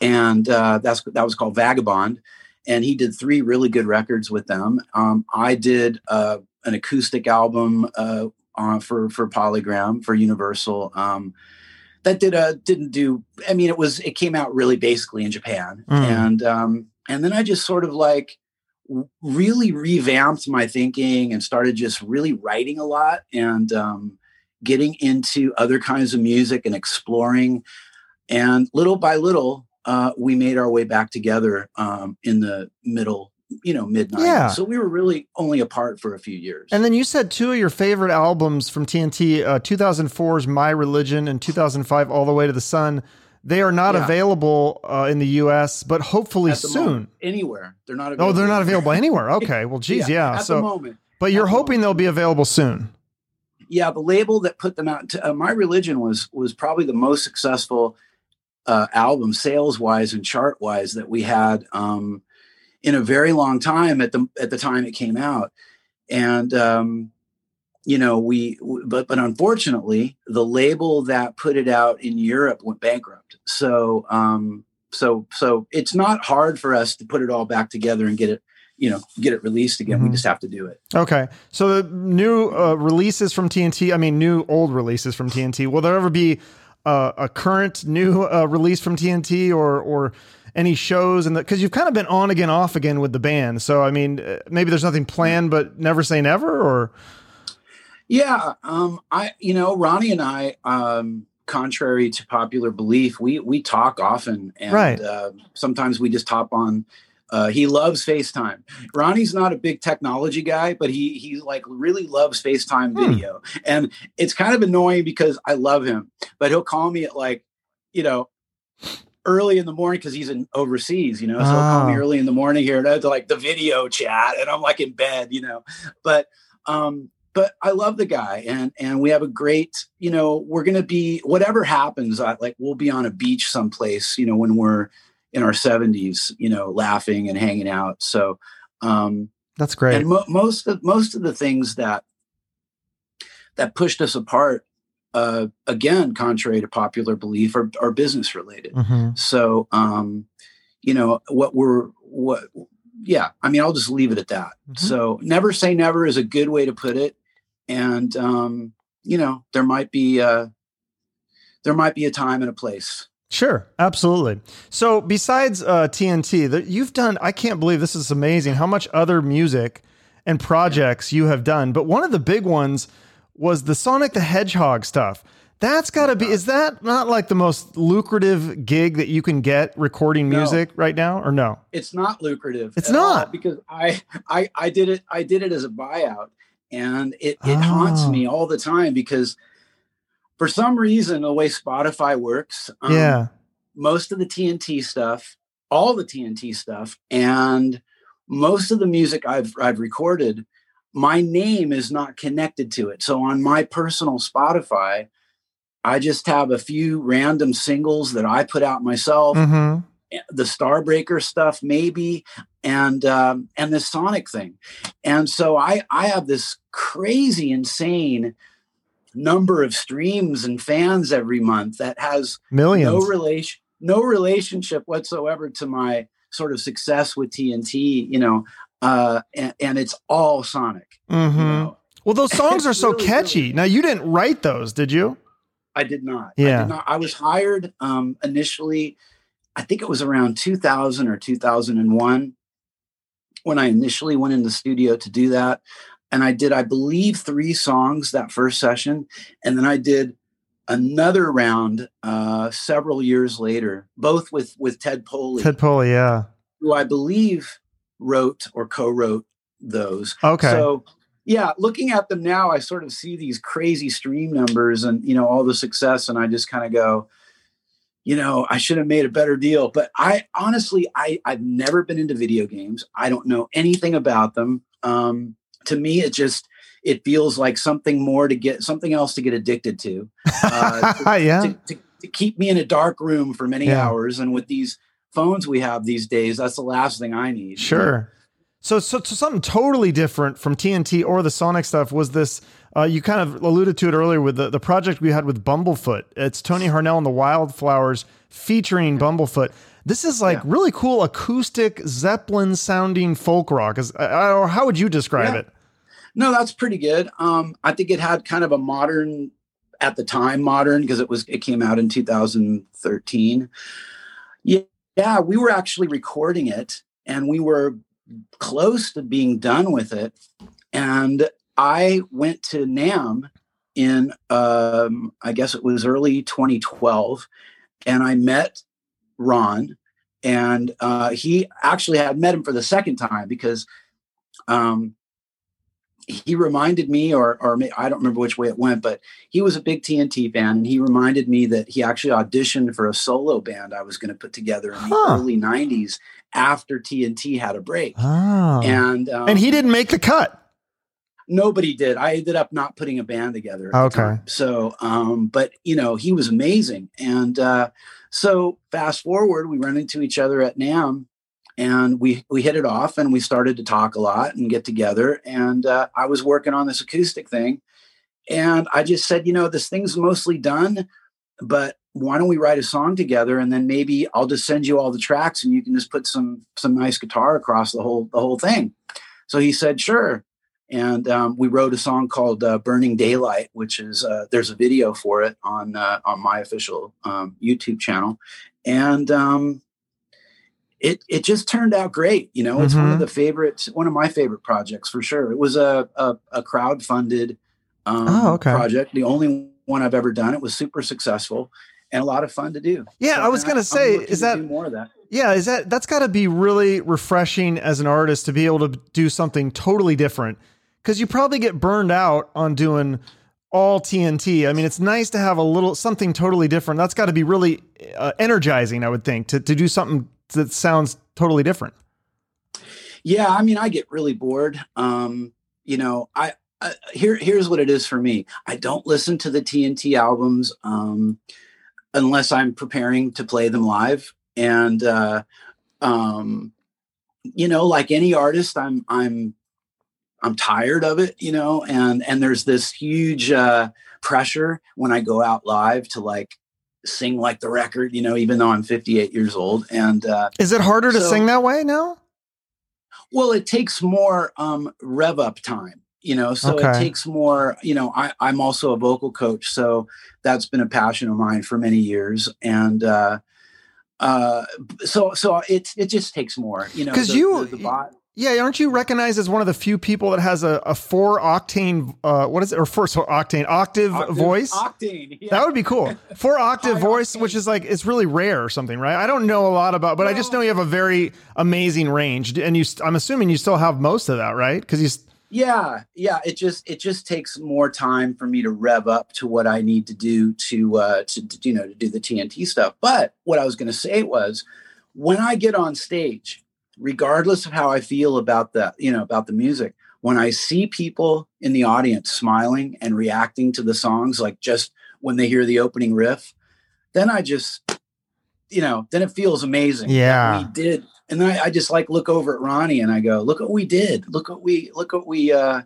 B: and uh, that's that was called vagabond and he did three really good records with them. Um, i did uh, an acoustic album uh, uh, for for polygram for universal. Um, that did a didn't do i mean it was it came out really basically in japan.
A: Mm.
B: and um and then i just sort of like really revamped my thinking and started just really writing a lot and um getting into other kinds of music and exploring. And little by little uh we made our way back together um in the middle you know mid 90s
A: Yeah.
B: so we were really only apart for a few years
A: And then you said two of your favorite albums from TNT, uh, 2004's My Religion and 2005 All the Way to the Sun. They are not
B: Yeah.
A: available uh, in the U.S., but hopefully soon.
B: moment, anywhere they're not
A: Oh, they're not available anywhere. *laughs* Okay, well, geez, yeah.
B: at the
A: so,
B: moment
A: but you're hoping they'll be available soon.
B: yeah the label that put them out to, uh, my religion was was probably the most successful uh, album sales wise and chart wise that we had um, in a very long time at the at the time it came out and um, you know we but but unfortunately the label that put it out in Europe went bankrupt so um so so it's not hard for us to put it all back together and get it you know get it released again we
A: Mhm.
B: just have to do it
A: Okay, so the new uh, releases from TNT, I mean, new old releases from TNT. Will there ever be uh, a current new uh, release from TNT or or any shows? And because you've kind of been on again, off again with the band, so I mean, uh, maybe there's nothing planned, but never say never. Or
B: Yeah, um, I you know Ronnie and I, um, contrary to popular belief, we we talk often, and
A: Right.
B: uh, sometimes we just hop on. Uh, he loves FaceTime. Ronnie's not a big technology guy, but he he like really loves FaceTime
A: Hmm.
B: video, and it's kind of annoying because I love him, but he'll call me at like, you know. Early in the morning because he's in overseas, you know. So he'll call me
A: Ah.
B: early in the morning here and I have to like the video chat, and I'm like in bed, you know. But um, but I love the guy and and we have a great, you know, we're going to be whatever happens, I, like we'll be on a beach someplace, you know, when we're in our 70s, you know, laughing and hanging out. So um
A: that's great.
B: and mo- most of most of the things that that pushed us apart uh again contrary to popular belief are, are business related
A: Mhm.
B: so um you know what we're what yeah i mean i'll just leave it at that
A: Mhm.
B: so never say never is a good way to put it and um you know there might be uh there might be a time and a place
A: Sure, absolutely. So, besides uh, TNT, that you've done, I can't believe this is amazing how much other music and projects you have done. But one of the big ones was the Sonic the Hedgehog stuff. That's got to be, is that not like the most lucrative gig that you can get recording
B: No.
A: music right now, or no?
B: it's not lucrative
A: It's not.
B: because I, I i did it i did it as a buyout and it it haunts
A: Oh.
B: me all the time because for some reason the way spotify works um,
A: yeah.
B: most of the TNT stuff, all the TNT stuff, and most of the music I've I've recorded, my name is not connected to it. So on my personal Spotify, I just have a few random singles that I put out myself,
A: hmm
B: the Starbreaker stuff maybe, and um, and the Sonic thing, and so I I have this crazy insane number of streams and fans every month that has
A: Millions.
B: no relation no relationship whatsoever to my sort of success with TNT, you know, uh, and, and it's all Sonic.
A: Mm-hmm.
B: You know?
A: Well, those *laughs* songs are so
B: really,
A: catchy.
B: really-
A: Now, you didn't write those, did you?
B: I did not. I,
A: Yeah.
B: did not. I was hired um, initially. I think it was around 2000 or 2001 when I initially went in the studio to do that. And I did, I believe, three songs that first session, and then I did another round uh, several years later, both with with Ted Poley.
A: Ted Poley, yeah.
B: who I believe wrote or co-wrote those.
A: Okay.
B: So yeah, looking at them now, I sort of see these crazy stream numbers and you know all the success, and I just kind of go, you know, I should have made a better deal. But I honestly, I I've never been into video games. I don't know anything about them. Um, to me, it just it feels like something more to get something else to get addicted to.
A: Uh, *laughs* to yeah.
B: To, to, to, keep me in a dark room for many yeah. hours, and with these phones we have these days, that's the last thing I need.
A: Sure. So, so, so something totally different from TNT or the Sonic stuff was this. Uh, you kind of alluded to it earlier with the, the project we had with Bumblefoot. It's Tony Harnell and the Wildflowers featuring Bumblefoot. This is like yeah. really cool acoustic Zeppelin sounding folk rock. Is, or how would you describe yeah. it?
B: No, that's pretty good. Um, I think it had kind of a modern, at the time, modern because it was it came out in 2013. Yeah, yeah, we were actually recording it, and we were close to being done with it. And I went to NAMM in, um, I guess it was early 2012, and I met Ron. And uh, he actually had met him for the second time because um, he reminded me, or or I don't remember which way it went, but he was a big TNT fan, and he reminded me that he actually auditioned for a solo band I was going to put together in the huh. early '90s after TNT had a break.
A: Oh.
B: And um,
A: and he didn't make the cut.
B: Nobody did. I ended up not putting a band together.
A: okay.
B: So, um, but you know, he was amazing, and uh, so fast forward, we run into each other at NAMM and we we hit it off and we started to talk a lot and get together and uh, i was working on this acoustic thing and i just said you know this thing's mostly done but why don't we write a song together and then maybe i'll just send you all the tracks and you can just put some some nice guitar across the whole the whole thing so he said sure and um, we wrote a song called uh, "Burning Daylight," which is uh, there's a video for it on uh, on my official um, YouTube channel, and um, it it just turned out great. You know, it's mm-hmm. one of mm-hmm. the favorite, one of my favorite projects for sure. It was a a, a crowd funded um,
A: oh, okay.
B: project, the only one I've ever done. It was super successful and a lot of fun to do.
A: Yeah, so, I was gonna I, say, is that
B: more of that?
A: Yeah, is that that's got to be really refreshing as an artist to be able to do something totally different because you probably get burned out on doing all TNT. I mean, it's nice to have a little something totally different. That's got to be really uh, energizing, I would think, to to do something that sounds totally different.
B: Yeah, I mean, I get really bored. Um, you know, I, I here here's what it is for me. I don't listen to the TNT albums um, unless I'm preparing to play them live, and uh, um, you know, like any artist, I'm I'm I'm tired of it, you know, and and there's this huge uh, pressure when I go out live to like sing like the record, you know, even though I'm 58 years old. And uh,
A: is it harder so, to sing that way now?
B: Well, it takes more um, rev up time, you know, so okay. it takes more, you know, I, I'm also a vocal coach. So that's been a passion of mine for many years. And, uh, uh, so, so it, it just takes more, you know,
A: cause you, the, the bot, yeah, aren't you recognized as one of the few people that has a, a four octane, uh, what is it, or four so octane octave, octave voice?
B: Octane, yeah.
A: That would be cool. *laughs* Four octave voice, octane. which is like it's really rare or something, right? I don't know a lot about, but well, I just know you have a very amazing range, and you. I'm assuming you still have most of that, right? Because you.
B: Yeah, yeah. It just it just takes more time for me to rev up to what I need to do to uh, to, to you know to do the TNT stuff. But what I was going to say was, when I get on stage regardless of how I feel about the, you know, about the music, when I see people in the audience smiling and reacting to the songs, like just when they hear the opening riff, then I just, you know, then it feels amazing.
A: Yeah.
B: We did. And then I, I just like look over at Ronnie and I go, look what we did. Look what we, look what we, uh,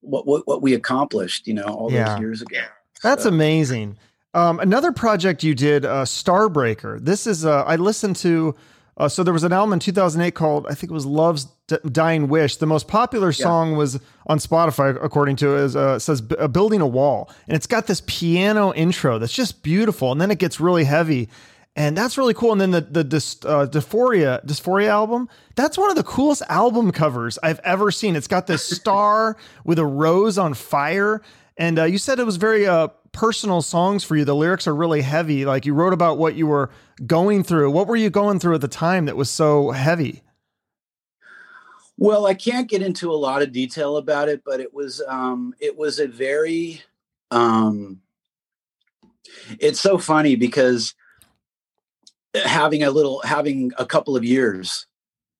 B: what, what, what we accomplished, you know, all yeah. those years ago.
A: That's so. amazing. Um, another project you did, uh, Starbreaker. This is, uh, I listened to, uh, so there was an album in 2008 called I think it was Love's D- Dying Wish. The most popular song yeah. was on Spotify, according to it, is, uh, says B- "Building a Wall," and it's got this piano intro that's just beautiful, and then it gets really heavy. And that's really cool. And then the the Dys, uh, Dysphoria Dysphoria album, that's one of the coolest album covers I've ever seen. It's got this *laughs* star with a rose on fire. And uh, you said it was very uh, personal songs for you. The lyrics are really heavy. Like you wrote about what you were going through. What were you going through at the time that was so heavy?
B: Well, I can't get into a lot of detail about it, but it was um, it was a very um, it's so funny because having a little having a couple of years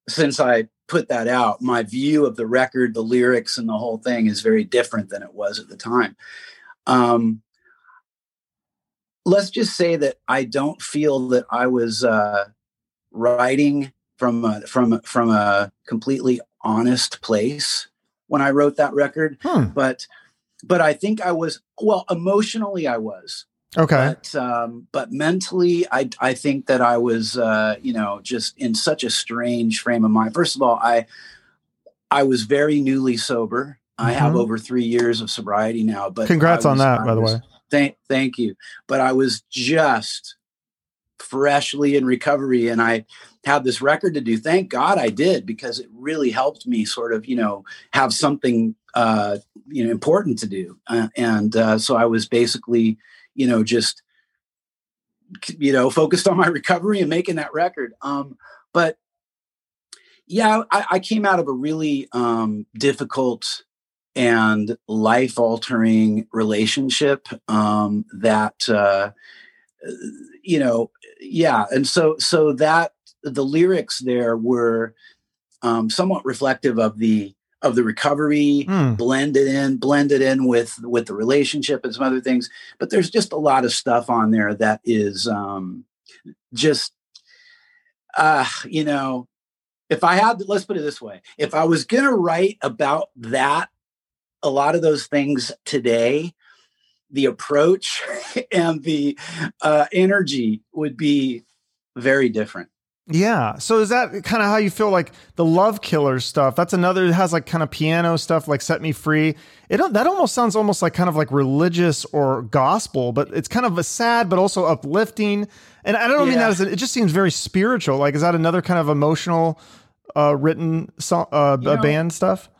B: since I put that out, my view of the record, the lyrics, and the whole thing is very different than it was at the time. Um, let's just say that I don't feel that I was uh, writing from a, from from a completely honest place when I wrote that record,
A: Hmm.
B: but but I think I was well emotionally I was
A: Okay.
B: but um, but mentally, I I think that I was uh, you know just in such a strange frame of mind. First of all, I I was very newly sober. I have
A: Mhm.
B: over three years of sobriety now. But
A: Congrats
B: I
A: on that, by the way.
B: Thank thank you. But I was just freshly in recovery, and I had this record to do. Thank God I did because it really helped me sort of you know have something uh, you know important to do. Uh, and uh, so I was basically you know just you know focused on my *laughs* recovery and making that record um but yeah i, I came out of a really um difficult and life altering relationship um that uh you know yeah and so so that the lyrics there were um somewhat reflective of the of the recovery
A: Hmm.
B: blended in blended in with with the relationship and some other things but there's just a lot of stuff on there that is um just uh you know if i had let's put it this way if i was going to write about that a lot of those things today the approach *laughs* and the uh energy would be very different
A: Yeah. So is that kind of how you feel like the Love Killer stuff? That's another it has like kind of piano stuff like Set Me Free. It that almost sounds almost like kind of like religious or gospel, but it's kind of a sad but also uplifting. And I don't mean that as a, it just seems very spiritual. Like is that another kind of emotional uh written song uh
B: You know,
A: band stuff?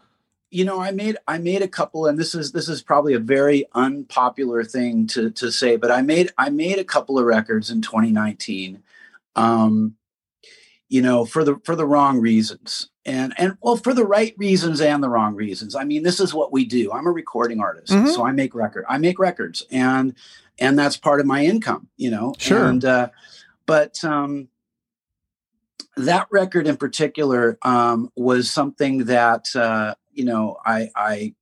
B: You know i made i made a couple and this is this is probably a very unpopular thing to to say but i made i made a couple of records in 2019 um you know for the for the wrong reasons and and well for the right reasons and the wrong reasons i mean this is what we do i'm a recording artist
A: Mhm.
B: so i make record i make records and and that's part of my income you know
A: Sure.
B: and uh but um that record in particular um was something that uh you know i i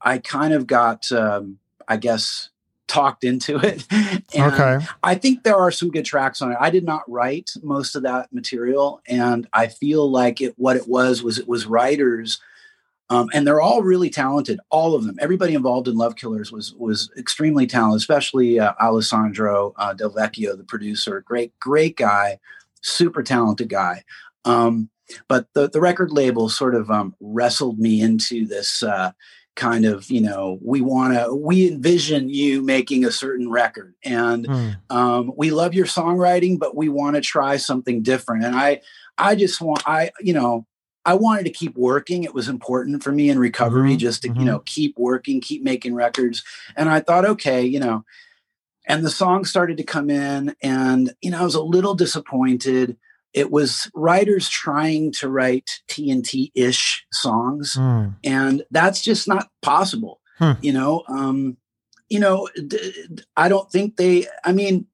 B: i kind of got um i guess talked into *laughs* it and
A: okay.
B: I think there are some good tracks on it. I did not write most of that material, and I feel like it. What it was was it was writers, um, and they're all really talented. All of them, everybody involved in Love Killers was was extremely talented, especially uh, Alessandro uh, Del Vecchio, the producer. Great, great guy, super talented guy. Um, but the the record label sort of um, wrestled me into this. Uh, kind of you know we want to we envision you making a certain record and
A: Hmm.
B: um, we love your songwriting but we want to try something different and i i just want i you know i wanted to keep working it was important for me in recovery
A: Mhm,
B: just to
A: mhm.
B: you know keep working keep making records and i thought okay you know and the song started to come in and you know i was a little disappointed it was writers trying to write tnt-ish songs
A: Hmm.
B: and that's just not possible
A: Hmm.
B: you know um you know d- d- i don't think they i mean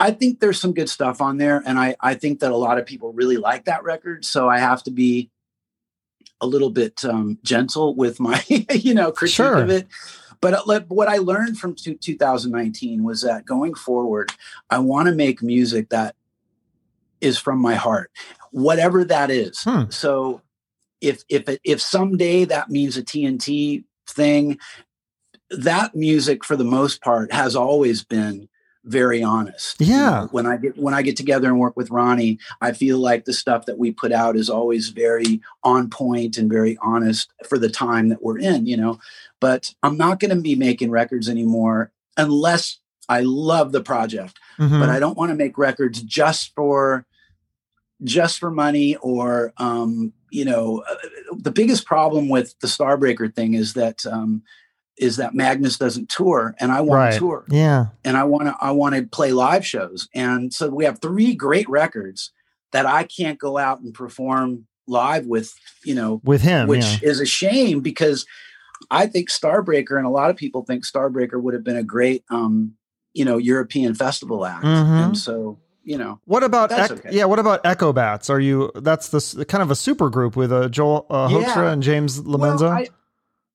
B: i think there's some good stuff on there and i i think that a lot of people really like that record so i have to be a little bit um gentle with my *laughs* you know critique
A: Sure.
B: of it but uh, what i learned from 2019 was that going forward i want to make music that is from my heart whatever that is
A: Hmm.
B: so if if if someday that means a TNT thing, that music for the most part has always been very honest. You
A: Yeah.
B: know, when I get when I get together and work with Ronnie, I feel like the stuff that we put out is always very on point and very honest for the time that we're in, you know. But I'm not going to be making records anymore unless I love the project
A: Mhm.
B: but I don't want to make records just for just for money or um, you know uh, the biggest problem with the Starbreaker thing is that um, is that Magnus doesn't tour and I want
A: Right.
B: to tour
A: yeah.
B: and I want to I want to play live shows and so we have three great records that I can't go out and perform live with you know
A: with him,
B: which
A: yeah.
B: is a shame because I think Starbreaker and a lot of people think Starbreaker would have been a great um, you know European festival act,
A: Mhm.
B: and so you know
A: What about Ec-
B: okay.
A: yeah? What about Echo Bats? Are you that's the kind of a super group with uh, Joel uh,
B: Yeah.
A: Hoekstra and James Lomenzo?
B: Well, I,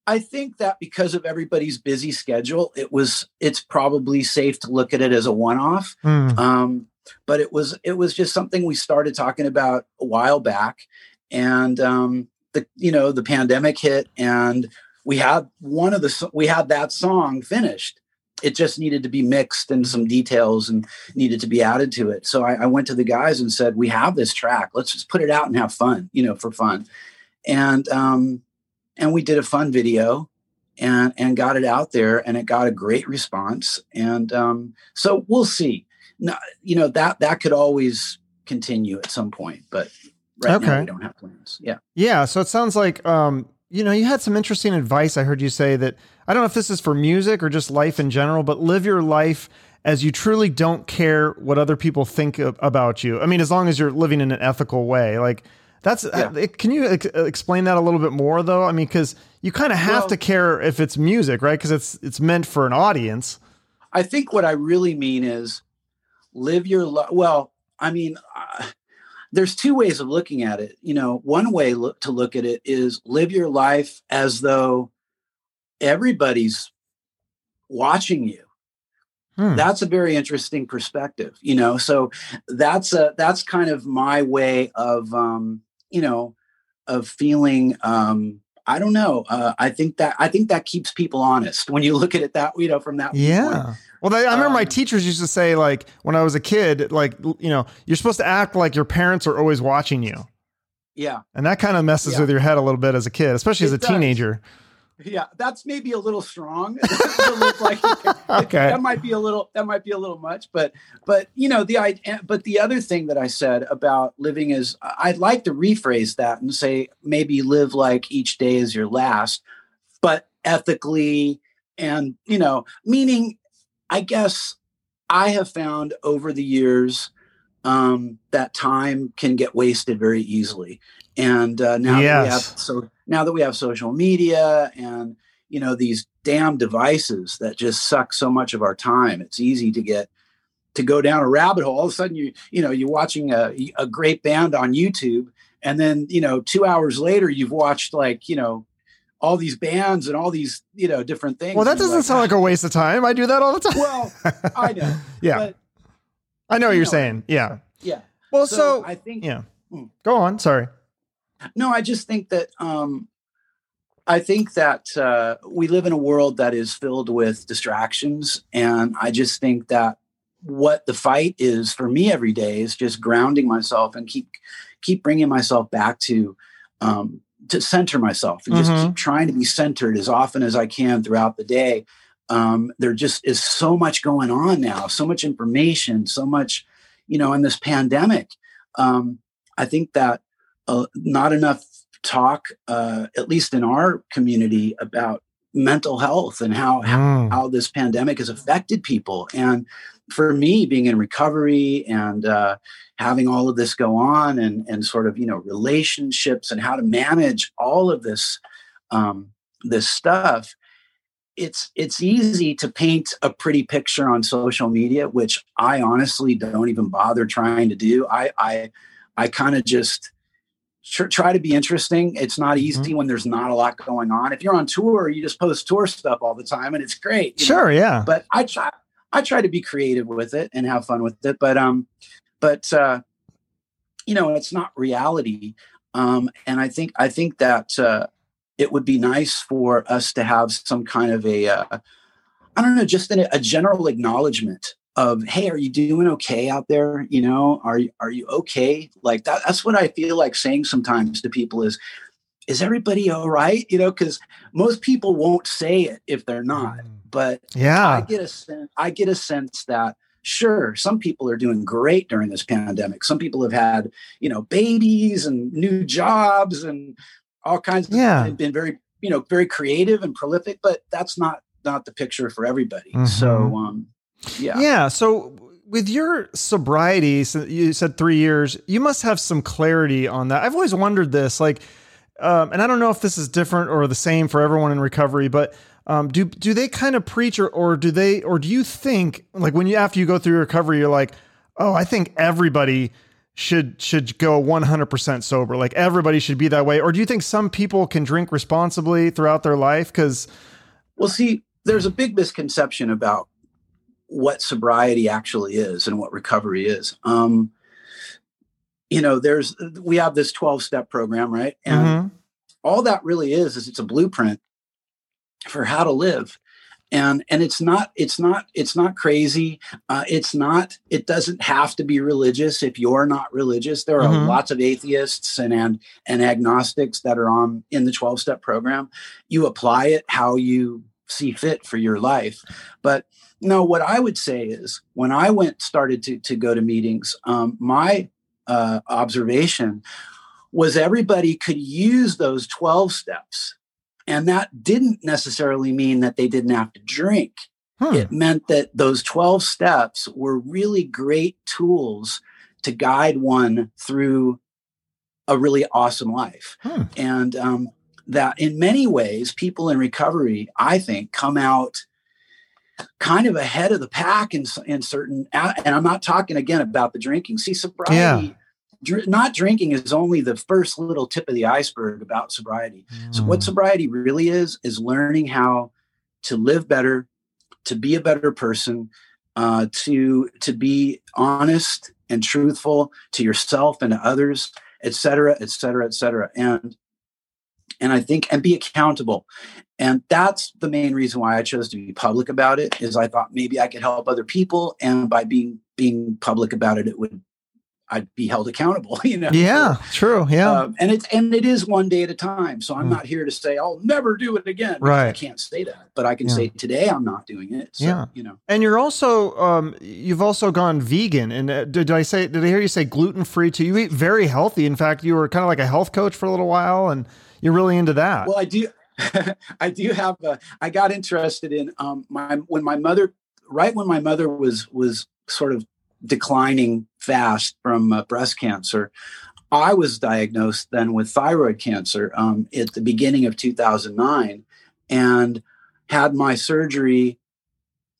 B: I think that because of everybody's busy schedule, it was it's probably safe to look at it as a one-off.
A: Hmm.
B: Um, but it was it was just something we started talking about a while back, and um, the you know the pandemic hit, and we had one of the we had that song finished. It just needed to be mixed and some details and needed to be added to it. So I, I went to the guys and said, "We have this track. Let's just put it out and have fun, you know, for fun." And um, and we did a fun video and and got it out there and it got a great response and um, so we'll see no, you know that that could always continue at some point but right now we don't have plans yeah
A: Yeah, so it sounds like um, you know, you had some interesting advice. I heard you say that I don't know if this is for music or just life in general, but live your life as you truly don't care what other people think of, about you. I mean, as long as you're living in an ethical way. Like that's uh, can you ex- explain that a little bit more though? I mean, cuz you kind of have
B: Well-
A: to care if it's music, right? Cuz it's it's meant for an audience.
B: i think what i really mean is live your life well i mean uh, there's two ways of looking at it you know one way look, to look at it is live your life as though everybody's watching you
A: Hmm.
B: that's a very interesting perspective you know so that's a that's kind of my way of um you know of feeling um i don't know uh, i think that i think that keeps people honest when you look at it that you know from that.
A: Yeah. Well, they, I remember my
B: Um,
A: teachers used to say, like, when I was a kid, like, you know, you're supposed to act like your parents are always watching you.
B: yeah
A: And that kind of messes
B: Yeah.
A: with your head a little bit as a kid, especially as a
B: does.
A: teenager.
B: yeah that's maybe a little strong *laughs* like-
A: Okay.
B: that might be a little that might be a little much but but you know the idea but the other thing that i said about living is i'd like to rephrase that and say maybe live like each day is your last but ethically and you know meaning i guess i have found over the years um, that time can get wasted very easily. And uh, now that we have so now that we have social media and you know these damn devices that just suck so much of our time it's easy to get to go down a rabbit hole. All of a sudden you you know you're watching a, a great band on youtube and then you know two hours later you've watched like you know all these bands and all these you know different things
A: Well, that doesn't sound like a waste of time. I do that all the time.
B: well i *laughs* know
A: yeah.
B: but
A: I know what
B: you
A: you're
B: know,
A: saying. Yeah.
B: yeah
A: Well,
B: so,
A: so,
B: i think
A: yeah.
B: Hmm.
A: Go on. Sorry.
B: No, I just think that um, I think that uh, we live in a world that is filled with distractions, and I just think that what the fight is for me every day is just grounding myself and keep keep bringing myself back to um, to center myself and just
A: Mhm.
B: keep trying to be centered as often as I can throughout the day. Um, there just is so much going on now, so much information, so much, you know, in this pandemic. Um, I think that uh, not enough talk, uh, at least in our community, about mental health and how, how
A: Mm.
B: how this pandemic has affected people. And for me, being in recovery and uh, having all of this go on, and and sort of you know relationships and how to manage all of this um, this stuff, it's it's easy to paint a pretty picture on social media, which I honestly don't even bother trying to do. I I I kind of just try to be interesting. It's not easy when there's not a lot going on. If you're on tour, you just post tour stuff all the time, and it's great. you know?
A: Sure. Yeah.
B: But I try I try to be creative with it and have fun with it. But um, but uh, you know, it's not reality. Um, and I think I think that uh, it would be nice for us to have some kind of a uh, I don't know, just a, a general acknowledgement of hey, are you doing okay out there? You know, are you are you okay? Like that. That's what I feel like saying sometimes to people is. Is everybody all right? You know, because most people won't say it if they're not. But
A: yeah, I
B: get a sense. I get a sense that sure, some people are doing great during this pandemic. Some people have had, you know, babies and new jobs and all kinds of
A: Yeah.
B: and been very, you know, very creative and prolific. But that's not not the picture for everybody.
A: Mhm.
B: So, um, yeah,
A: Yeah. So with your sobriety, so you said three years, you must have some clarity on that. I've always wondered this, like, um, and I don't know if this is different or the same for everyone in recovery, but um, do do they kind of preach or or do they or do you think like when you after you go through recovery, you're like, oh, I think everybody should should go 100% sober, like everybody should be that way, or do you think some people can drink responsibly throughout their life? Because
B: well, see, there's a big misconception about what sobriety actually is and what recovery is. Um, you know, there's we have this 12 step program, right? And mm-hmm. all that really is is it's a blueprint for how to live. And and it's not it's not it's not crazy. Uh, it's not it doesn't have to be religious if you're not religious. There are mm-hmm. lots of atheists and, and and agnostics that are on in the 12 step program. You apply it how you see fit for your life. But no, what I would say is when I went started to to go to meetings, um, my uh, observation was everybody could use those 12 steps. And that didn't necessarily mean that they didn't have to drink. Hmm. It meant that those 12 steps were really great tools to guide one through a really awesome life. Hmm. And um, that in many ways, people in recovery, I think, come out kind of ahead of the pack in, in certain and i'm not talking again about the drinking see sobriety yeah. Dr- not drinking is only the first little tip of the iceberg about sobriety mm. so what mm. sobriety really is is learning how to live better to be a better person uh, to to be honest and truthful to yourself and to others et cetera et cetera et cetera and and i think and be accountable and that's the main reason why i chose to be public about it is i thought maybe i could help other people and by being being public about it it would I'd be held accountable, *laughs* you know.
A: Yeah, true. Yeah,
B: um, and it's and it is one day at a time. So I'm mm. not here to say I'll never do it again.
A: Right.
B: I can't say that, but I can yeah. say today I'm not doing it. So, yeah, you know.
A: And you're also um, you've also gone vegan. And uh, did I say did I hear you say gluten free too? You eat very healthy. In fact, you were kind of like a health coach for a little while, and you're really into that.
B: Well, I do. *laughs* I do have. A, I got interested in um, my when my mother, right when my mother was was sort of declining fast from uh, breast cancer. I was diagnosed then with thyroid cancer um, at the beginning of 2009, and had my surgery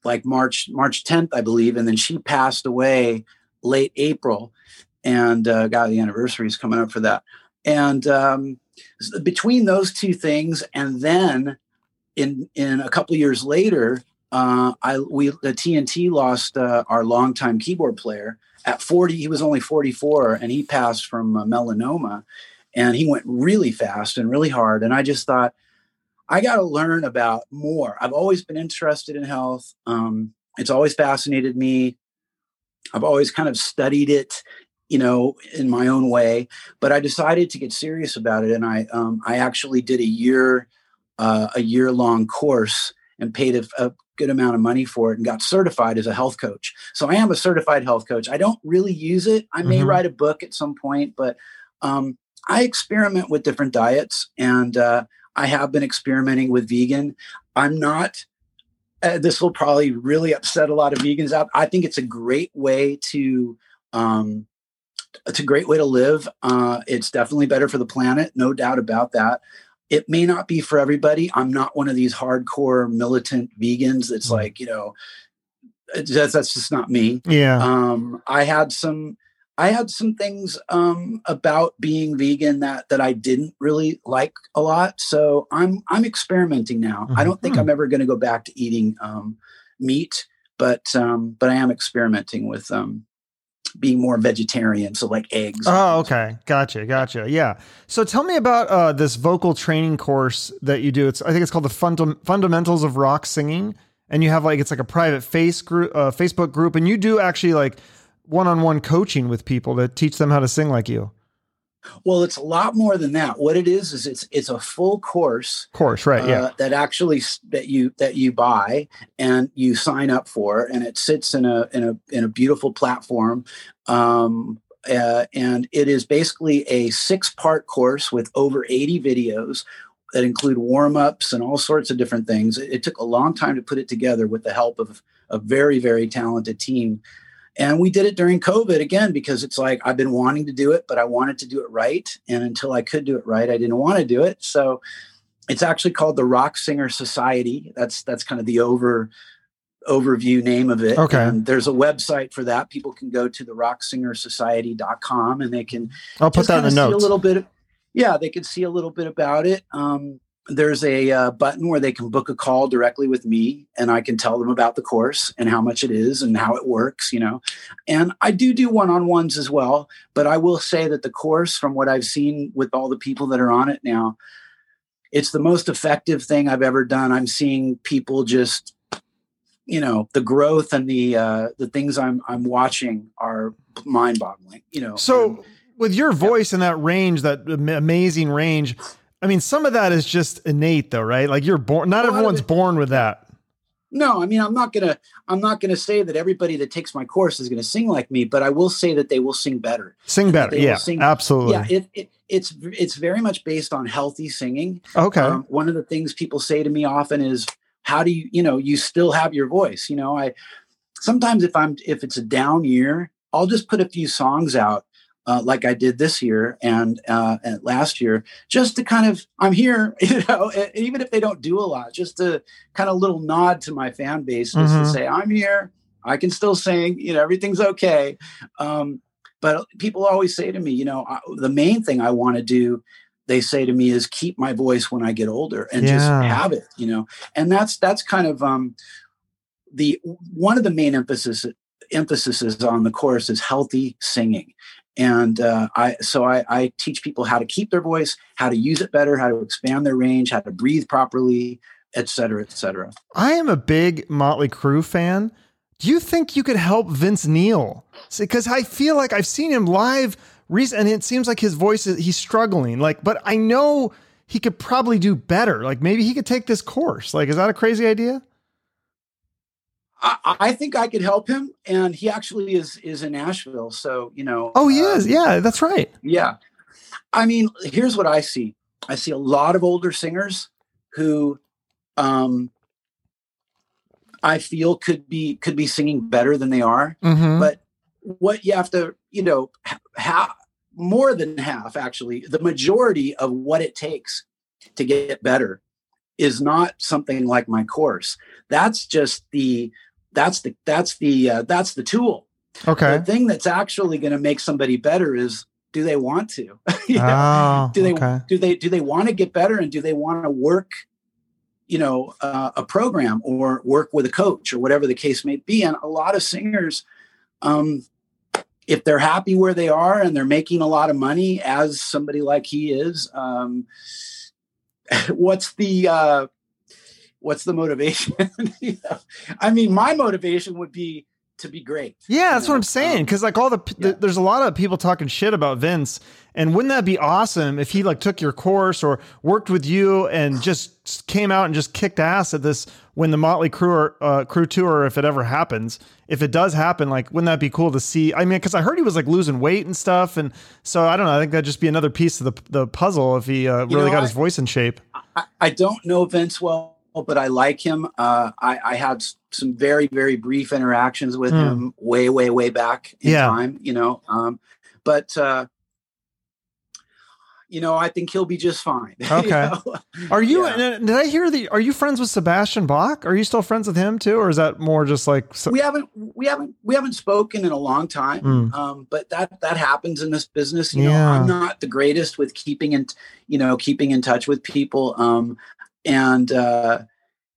B: like March March 10th, I believe, and then she passed away late April, and uh, God, the anniversary is coming up for that. And um, between those two things, and then in in a couple years later, uh, I we the TNT lost uh, our longtime keyboard player at 40. He was only 44, and he passed from uh, melanoma, and he went really fast and really hard. And I just thought, I got to learn about more. I've always been interested in health. Um, it's always fascinated me. I've always kind of studied it you know, in my own way. But I decided to get serious about it, and I um, I actually did a year uh, a year long course and paid a, a, good amount of money for it and got certified as a health coach. So I am a certified health coach. I don't really use it. I may mm-hmm. write a book at some point, but um, I experiment with different diets, and uh, I have been experimenting with vegan. I'm not. Uh, this will probably really upset a lot of vegans out. I think it's a great way to um, it's a great way to live. Uh, it's definitely better for the planet, no doubt about that. It may not be for everybody. I'm not one of these hardcore militant vegans that's mm. like, you know, that's, that's just not me.
A: Yeah.
B: Um, I had some, I had some things um, about being vegan that that I didn't really like a lot. So I'm I'm experimenting now. Mm-hmm. I don't think mm-hmm. I'm ever going to go back to eating um, meat, but um, but I am experimenting with um, being more vegetarian, so like eggs.
A: Oh, okay, gotcha, gotcha. Yeah. So tell me about uh, this vocal training course that you do. It's I think it's called the Funda- Fundamentals of Rock Singing, and you have like it's like a private face group, uh, Facebook group, and you do actually like one-on-one coaching with people to teach them how to sing like you.
B: Well, it's a lot more than that. What it is is it's it's a full course.
A: Course, right? Uh, yeah.
B: That actually that you that you buy and you sign up for, and it sits in a in a in a beautiful platform. Um, uh, and it is basically a six part course with over 80 videos that include warm ups and all sorts of different things. It, it, took a long time to put it together with the help of a very, very talented team And we did it during COVID again because it's like I've been wanting to do it, but I wanted to do it right. And until I could do it right, I didn't want to do it. So it's actually called the Rock Singer Society. That's that's kind of the over overview name of it.
A: Okay.
B: And there's a website for that. People can go to the rocksingersociety.com and they can
A: I'll put that in the notes.
B: a little bit of, yeah, they can see a little bit about it. Um, there's a uh, button where they can book a call directly with me and I can tell them about the course and how much it is and how it works, you know. And I do do one-on-ones as well, but I will say that the course from what I've seen with all the people that are on it now, it's the most effective thing I've ever done. I'm seeing people just you know the growth and the uh the things i'm i'm watching are mind-boggling you know
A: So
B: And-
A: with your voice and that range, that amazing range, I mean, some of that is just innate, though, right? Like you're born. Not
B: A lot of
A: everyone's
B: it-
A: born with that.
B: No, I mean I'm not gonna I'm not gonna say that everybody that takes my course is gonna sing like me, but I will say that they will sing better.
A: Sing better, yeah,
B: sing-
A: absolutely.
B: Yeah, it, it it's it's very much based on healthy singing.
A: okay,
B: Um, one of the things people say to me often is, "How do you you know you still have your voice?" You know, I sometimes if I'm if it's a down year, I'll just put a few songs out. Uh, like I did this year and, uh, and last year, just to kind of, I'm here, *laughs* you know, and even if they don't do a lot, just to kind of little nod to my fan base, just
A: Mhm.
B: to say, I'm here, I can still sing, you know, everything's okay. Um, but people always say to me, you know, I, the main thing I want to do, they say to me, is keep my voice when I get older and just have it, you know, and that's that's kind of um, the one of the main emphasis emphasis on the course is healthy singing. And uh, I so I, I teach people how to keep their voice, how to use it better, how to expand their range, how to breathe properly, et cetera, et cetera.
A: I am a big Motley Crue fan. Do you think you could help Vince Neil? Because I feel like I've seen him live recently, and it seems like his voice is he's struggling. Like, but I know he could probably do better. Like, maybe he could take this course. Like, is that a crazy idea?
B: I, I think I could help him, and he actually is is in Nashville. So you know.
A: Oh, he
B: uh,
A: is. Yeah, that's right.
B: Yeah. I mean, here's what I see. I see a lot of older singers who um I feel could be could be singing better than they are.
A: Mm-hmm.
B: But what you have to, you know, half more than half actually, the majority of what it takes to get better is not something like my course. That's just the that's the that's the uh, that's the tool
A: okay.
B: the thing that's actually going to make somebody better is do they want to *laughs* You know?
A: Oh,
B: do they
A: okay.
B: do they do they want to get better and do they want to work you know uh, a program or work with a coach or whatever the case may be and a lot of singers um if they're happy where they are and they're making a lot of money as somebody like he is um *laughs* what's the uh what's the motivation *laughs* You know? i mean my motivation would be to be great
A: Yeah,
B: you
A: that's what? I'm saying.
B: Um,
A: Because like all the,
B: yeah.
A: there's a lot of people talking shit about Vince, and wouldn't that be awesome if he like took your course or worked with you and *sighs* just came out and just kicked ass at this when the Motley Crue uh, crew tour, if it ever happens, if it does happen, like wouldn't that be cool to see? I mean, because I heard he was like losing weight and stuff, and so I don't know. I think that'd just be another piece of the the puzzle if he uh, really
B: know,
A: got
B: I-
A: his voice in shape.
B: I, I don't know Vince well, but I like him. Uh, I, I had some very, very brief interactions with
A: Hmm.
B: him way, way, way back in
A: Yeah.
B: time, you know. Um, but, uh, you know, I think he'll be just fine. *laughs* you
A: Okay.
B: know?
A: Are you?
B: Yeah.
A: Did I hear the? Are you friends with Sebastian Bach? Are you still friends with him too, or is that more just like? so-
B: we haven't, we haven't, we haven't spoken in a long time.
A: Mm.
B: Um, but that that happens in this business. You know,
A: Yeah.
B: I'm not the greatest with keeping in, you know, keeping in touch with people. Um, and uh,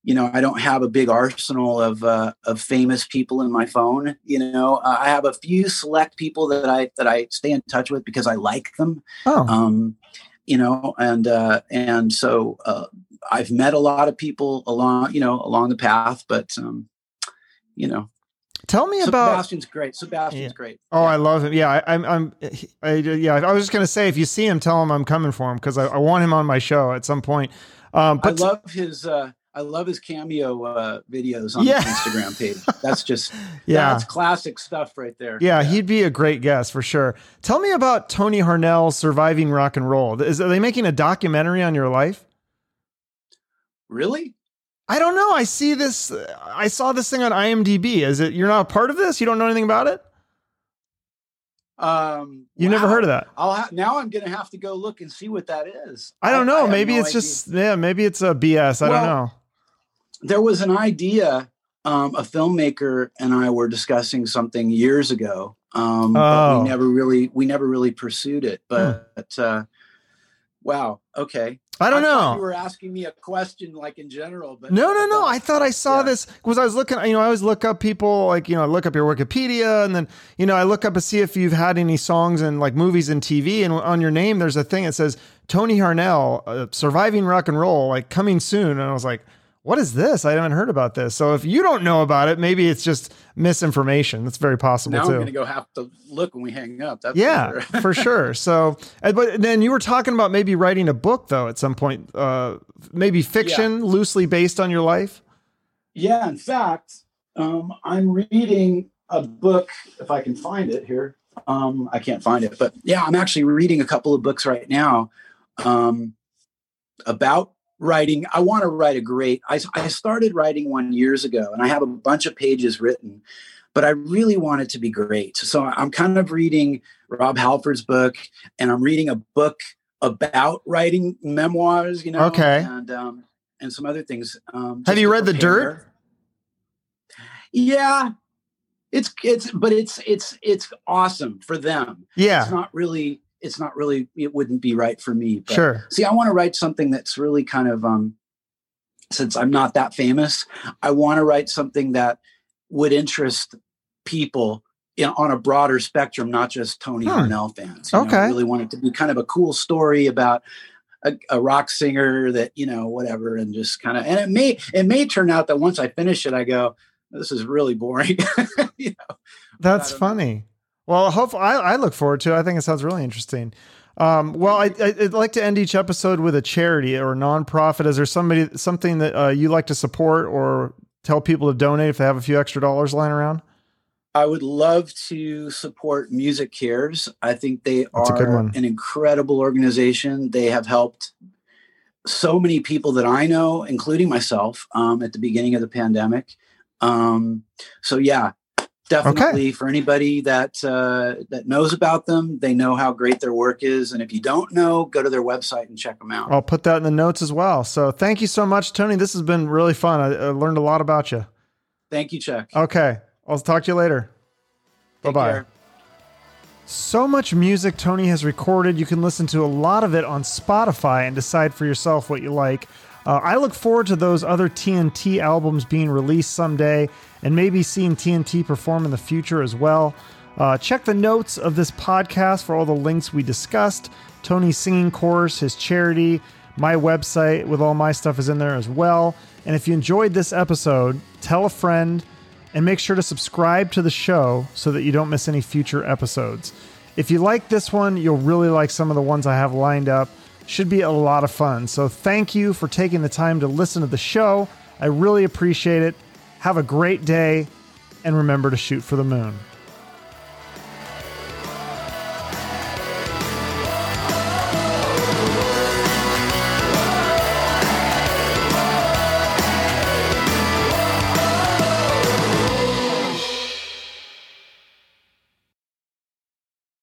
B: you know, I don't have a big arsenal of uh, of famous people in my phone. You know, uh, I have a few select people that I that I stay in touch with because I like them.
A: oh,
B: Um, you know, and uh, and so uh, I've met a lot of people along, you know, along the path. But um, you know,
A: tell me about.
B: Sebastian's great. Sebastian's
A: Yeah.
B: great.
A: Oh, I love him. Yeah, I, I'm. I'm. I, yeah, I was just gonna say, if you see him, tell him I'm coming for him because I, I want him on my show at some point. Um, but
B: I love his uh I love his cameo uh videos on
A: Yeah.
B: his Instagram page. That's just *laughs*
A: yeah,
B: that's classic stuff right there.
A: yeah, he'd be a great guest for sure. Tell me about Tony Harnell surviving rock and roll. Is are they making a documentary on your life?
B: really?
A: I don't know. I see this. I saw this thing on IMDb. Is it? You're not a part of this. You don't know anything about it.
B: Um,
A: You never heard of that?
B: I'll ha- now I'm gonna have to go look and see what that is.
A: I don't know.
B: have
A: maybe
B: no
A: it's
B: idea.
A: just yeah. Maybe it's a BS. I don't know.
B: there was an idea. Um, a filmmaker and I were discussing something years ago. Um, but
A: Oh.
B: we never really we never really pursued it. But uh, wow, okay.
A: I don't
B: thought
A: know.
B: You were asking me a question like in general, but
A: No, no, no. I thought I saw
B: Yeah.
A: this because I was looking. You know, I always look up people like you know, I look up your Wikipedia, and then you know, I look up to see if you've had any songs and like movies and TV. And on your name, there's a thing that says Tony Harnell, uh, surviving rock and roll, like coming soon. And I was like, what is this? I haven't heard about this. So if you don't know about it, maybe it's just misinformation. That's very possible
B: now
A: too.
B: I'm gonna go have to look when we hang up. That's
A: Yeah,
B: for sure.
A: for *laughs* sure. So, uh, but then you were talking about maybe writing a book though at some point, uh, maybe fiction loosely based on your life.
B: Yeah, in fact, um, I'm reading a book, if I can find it here. Um, I can't find it, but yeah, I'm actually reading a couple of books right now um, about writing. I want to write a great, I, I started writing one years ago and I have a bunch of pages written, but I really want it to be great. So I'm kind of reading Rob Halford's book and I'm reading a book about writing memoirs, you know,
A: Okay.
B: and, um, and some other things. Um,
A: Have you read The. Dirt?
B: Yeah, it's it's but it's it's it's awesome for them.
A: Yeah,
B: It's not really it's not really it wouldn't be right for me. But
A: sure.
B: see, I want to write something that's really kind of um since I'm not that famous, I want to write something that would interest people in, on a broader spectrum, not just Tony
A: Hmm.
B: Harnell fans. You know,
A: Okay.
B: I really want it to be kind of a cool story about a, a rock singer that you know whatever, and just kind of and it may it may turn out that once I finish it, I go, this is really boring. *laughs* you know,
A: That's
B: funny. know.
A: Well, hopefully, I, I look forward to. it. I think it sounds really interesting. Um, well, I, I'd like to end each episode with a charity or a nonprofit. Is there somebody something that uh, you like to support or tell people to donate if they have a few extra dollars lying around?
B: I would love to support MusiCares. I think they
A: That's
B: are an incredible organization. They have helped so many people that I know, including myself, um, at the beginning of the pandemic. Um, so yeah, definitely for anybody that uh, that knows about them, they know how great their work is. And if you don't know, go to their website and check them out.
A: I'll put that in the notes as well. So thank you so much, Tony. This has been really fun. I, I learned a lot about you.
B: Thank you, Chuck.
A: Okay, I'll talk to you later. bye-bye
B: care.
A: So much music Tony has recorded. You can listen to a lot of it on Spotify and decide for yourself what you like. Uh, I look forward to those other TNT albums being released someday and maybe seeing TNT perform in the future as well. Uh, check the notes of this podcast for all the links we discussed. Tony's singing course, his charity, my website with all my stuff is in there as well. And if you enjoyed this episode, tell a friend and make sure to subscribe to the show so that you don't miss any future episodes. If you like this one, you'll really like some of the ones I have lined up. Should be a lot of fun. So thank you for taking the time to listen to the show. I really appreciate it. Have a great day and remember to shoot for the moon.